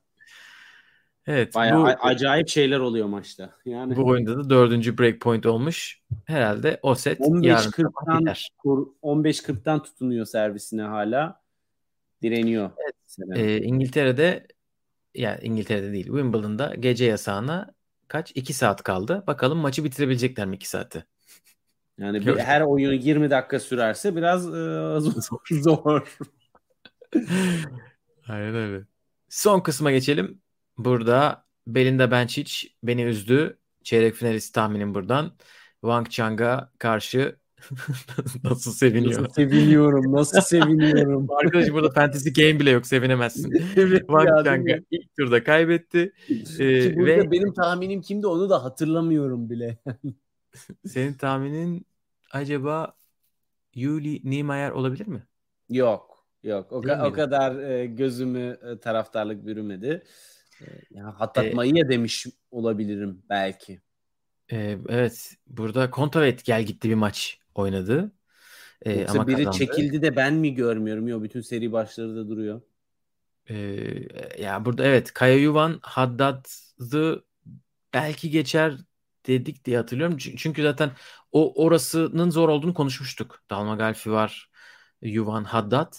Evet. Bayağı bu, acayip şeyler oluyor maçta. Yani bu oyunda da dördüncü breakpoint olmuş. Herhalde o set 15-40'dan 15-40'dan tutunuyor servisine hala. Direniyor. Evet. Ee, İngiltere'de yani İngiltere'de değil Wimbledon'da gece yasağına kaç? 2 saat kaldı. Bakalım maçı bitirebilecekler mi 2 saati? Yani bir, her oyun 20 dakika sürerse biraz e, [laughs] zor. zor. [laughs] Aynen öyle. Son kısma geçelim. Burada Belinda Bencic beni üzdü. Çeyrek finalist tahminim buradan. Wang Chang'a karşı [laughs] nasıl seviniyor? Nasıl seviniyorum, nasıl seviniyorum. [laughs] Arkadaş burada fantasy game bile yok, sevinemezsin. [laughs] evet Chang'a ilk turda kaybetti. Ee, ve... benim tahminim kimdi onu da hatırlamıyorum bile. senin tahminin acaba Yuli Niemeyer olabilir mi? Yok, yok. O, ka- o kadar e, gözümü e, taraftarlık bürümedi. E, ya hattatmayı ee, demiş olabilirim belki. E, evet, burada Kontavet gel gitti bir maç oynadı. Ee, Yoksa ama biri kazandı. çekildi de ben mi görmüyorum? Yok bütün seri başları da duruyor. Ee, ya burada evet Kaya Yuvan Haddad'ı belki geçer dedik diye hatırlıyorum. Çünkü zaten o orasının zor olduğunu konuşmuştuk. Dalma Galfi var, Yuvan Haddad.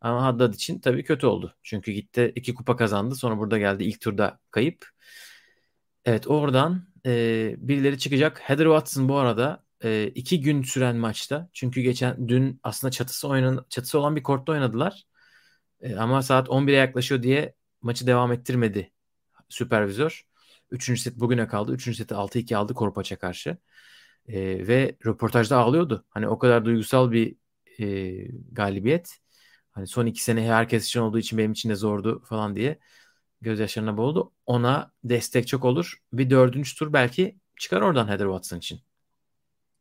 Ama Haddad için tabii kötü oldu. Çünkü gitti iki kupa kazandı. Sonra burada geldi ilk turda kayıp. Evet oradan e, birileri çıkacak. Heather Watson bu arada e, iki gün süren maçta. Çünkü geçen dün aslında çatısı oynan çatısı olan bir kortta oynadılar. E, ama saat 11'e yaklaşıyor diye maçı devam ettirmedi süpervizör. Üçüncü set bugüne kaldı. Üçüncü seti 6-2 aldı Korpaç'a karşı. E, ve röportajda ağlıyordu. Hani o kadar duygusal bir e, galibiyet. Hani son iki sene herkes için olduğu için benim için de zordu falan diye gözyaşlarına boğuldu. Ona destek çok olur. Bir dördüncü tur belki çıkar oradan Heather Watson için.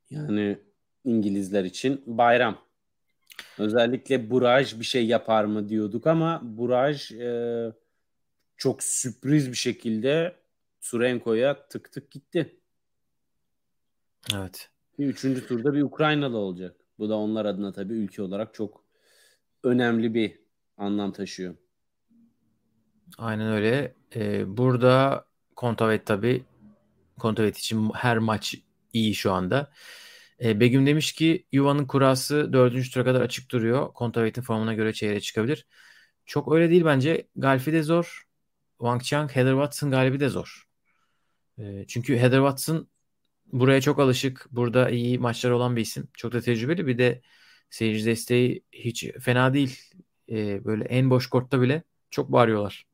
Yani İngilizler için bayram. Özellikle Buraj bir şey yapar mı diyorduk ama Buraj e, çok sürpriz bir şekilde Surenko'ya tık tık gitti. Evet. Bir üçüncü turda bir Ukraynalı olacak. Bu da onlar adına tabii ülke olarak çok önemli bir anlam taşıyor. Aynen öyle. Ee, burada Kontavet tabii Kontavet için her maç iyi şu anda. Ee, Begüm demiş ki Yuva'nın kurası dördüncü tura kadar açık duruyor. Kontavet'in formuna göre çeyreğe çıkabilir. Çok öyle değil bence. Galfi de zor. Wang Chang, Heather Watson galibi de zor. Ee, çünkü Heather Watson buraya çok alışık. Burada iyi maçlar olan bir isim. Çok da tecrübeli. Bir de seyirci desteği hiç fena değil. Ee, böyle en boş kortta bile çok bağırıyorlar.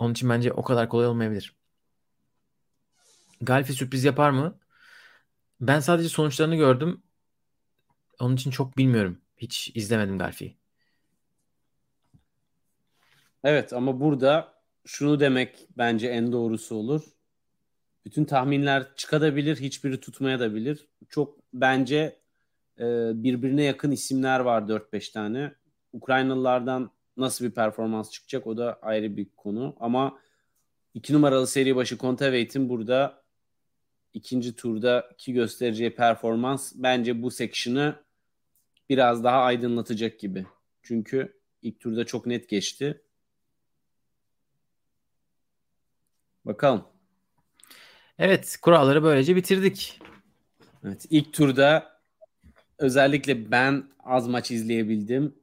Onun için bence o kadar kolay olmayabilir. Galfi sürpriz yapar mı? Ben sadece sonuçlarını gördüm. Onun için çok bilmiyorum. Hiç izlemedim Galfi'yi. Evet ama burada şunu demek bence en doğrusu olur. Bütün tahminler çıkabilir, hiçbiri tutmaya da bilir. Çok bence e, birbirine yakın isimler var 4-5 tane. Ukraynalılardan nasıl bir performans çıkacak o da ayrı bir konu. Ama iki numaralı seri başı Kontaveit'in burada ikinci turdaki göstereceği performans bence bu section'ı biraz daha aydınlatacak gibi. Çünkü ilk turda çok net geçti. Bakalım. Evet, kuralları böylece bitirdik. Evet, ilk turda özellikle ben az maç izleyebildim.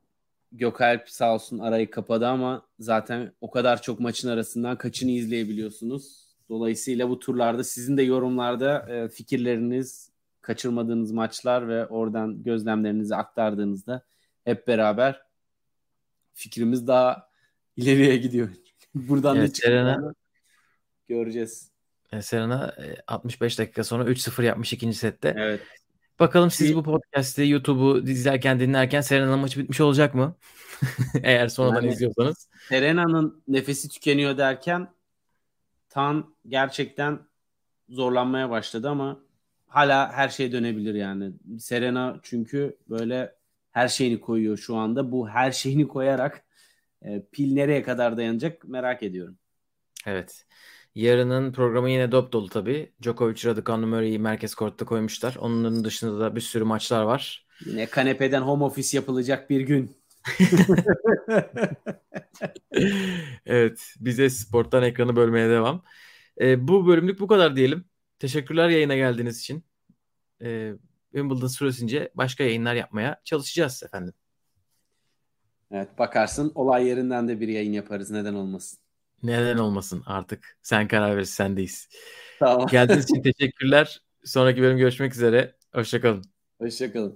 Gökalp sağ olsun arayı kapadı ama zaten o kadar çok maçın arasından kaçını izleyebiliyorsunuz. Dolayısıyla bu turlarda sizin de yorumlarda e, fikirleriniz, kaçırmadığınız maçlar ve oradan gözlemlerinizi aktardığınızda hep beraber fikrimiz daha ileriye gidiyor. [laughs] Buradan Evet, ne çıkacağını göreceğiz. E, Serena e, 65 dakika sonra 3-0 yapmış ikinci sette. Evet. Bakalım siz bu podcast'i, YouTube'u izlerken, dinlerken Serena'nın maçı bitmiş olacak mı? [laughs] Eğer sonradan Yani- izliyorsanız. Serena'nın nefesi tükeniyor derken Tan gerçekten zorlanmaya başladı ama hala her şey dönebilir yani. Serena çünkü böyle her şeyini koyuyor şu anda. Bu her şeyini koyarak e, pil nereye kadar dayanacak merak ediyorum. Evet. Yarının programı yine dop dolu tabii. Djokovic, Raducanu, Murray'i merkez kortta koymuşlar. Onun dışında da bir sürü maçlar var. Yine kanepeden home office yapılacak bir gün. [laughs] evet, bize sporttan ekranı bölmeye devam. Ee, bu bölümlük bu kadar diyelim. Teşekkürler yayına geldiğiniz için. Ee, Wimbledon süresince başka yayınlar yapmaya çalışacağız efendim. Evet bakarsın olay yerinden de bir yayın yaparız neden olmasın. Neden olmasın artık. Sen karar ver, sendeyiz. Tamam. Geldiğiniz için teşekkürler. Sonraki bölüm görüşmek üzere. Hoşçakalın. Hoşçakalın.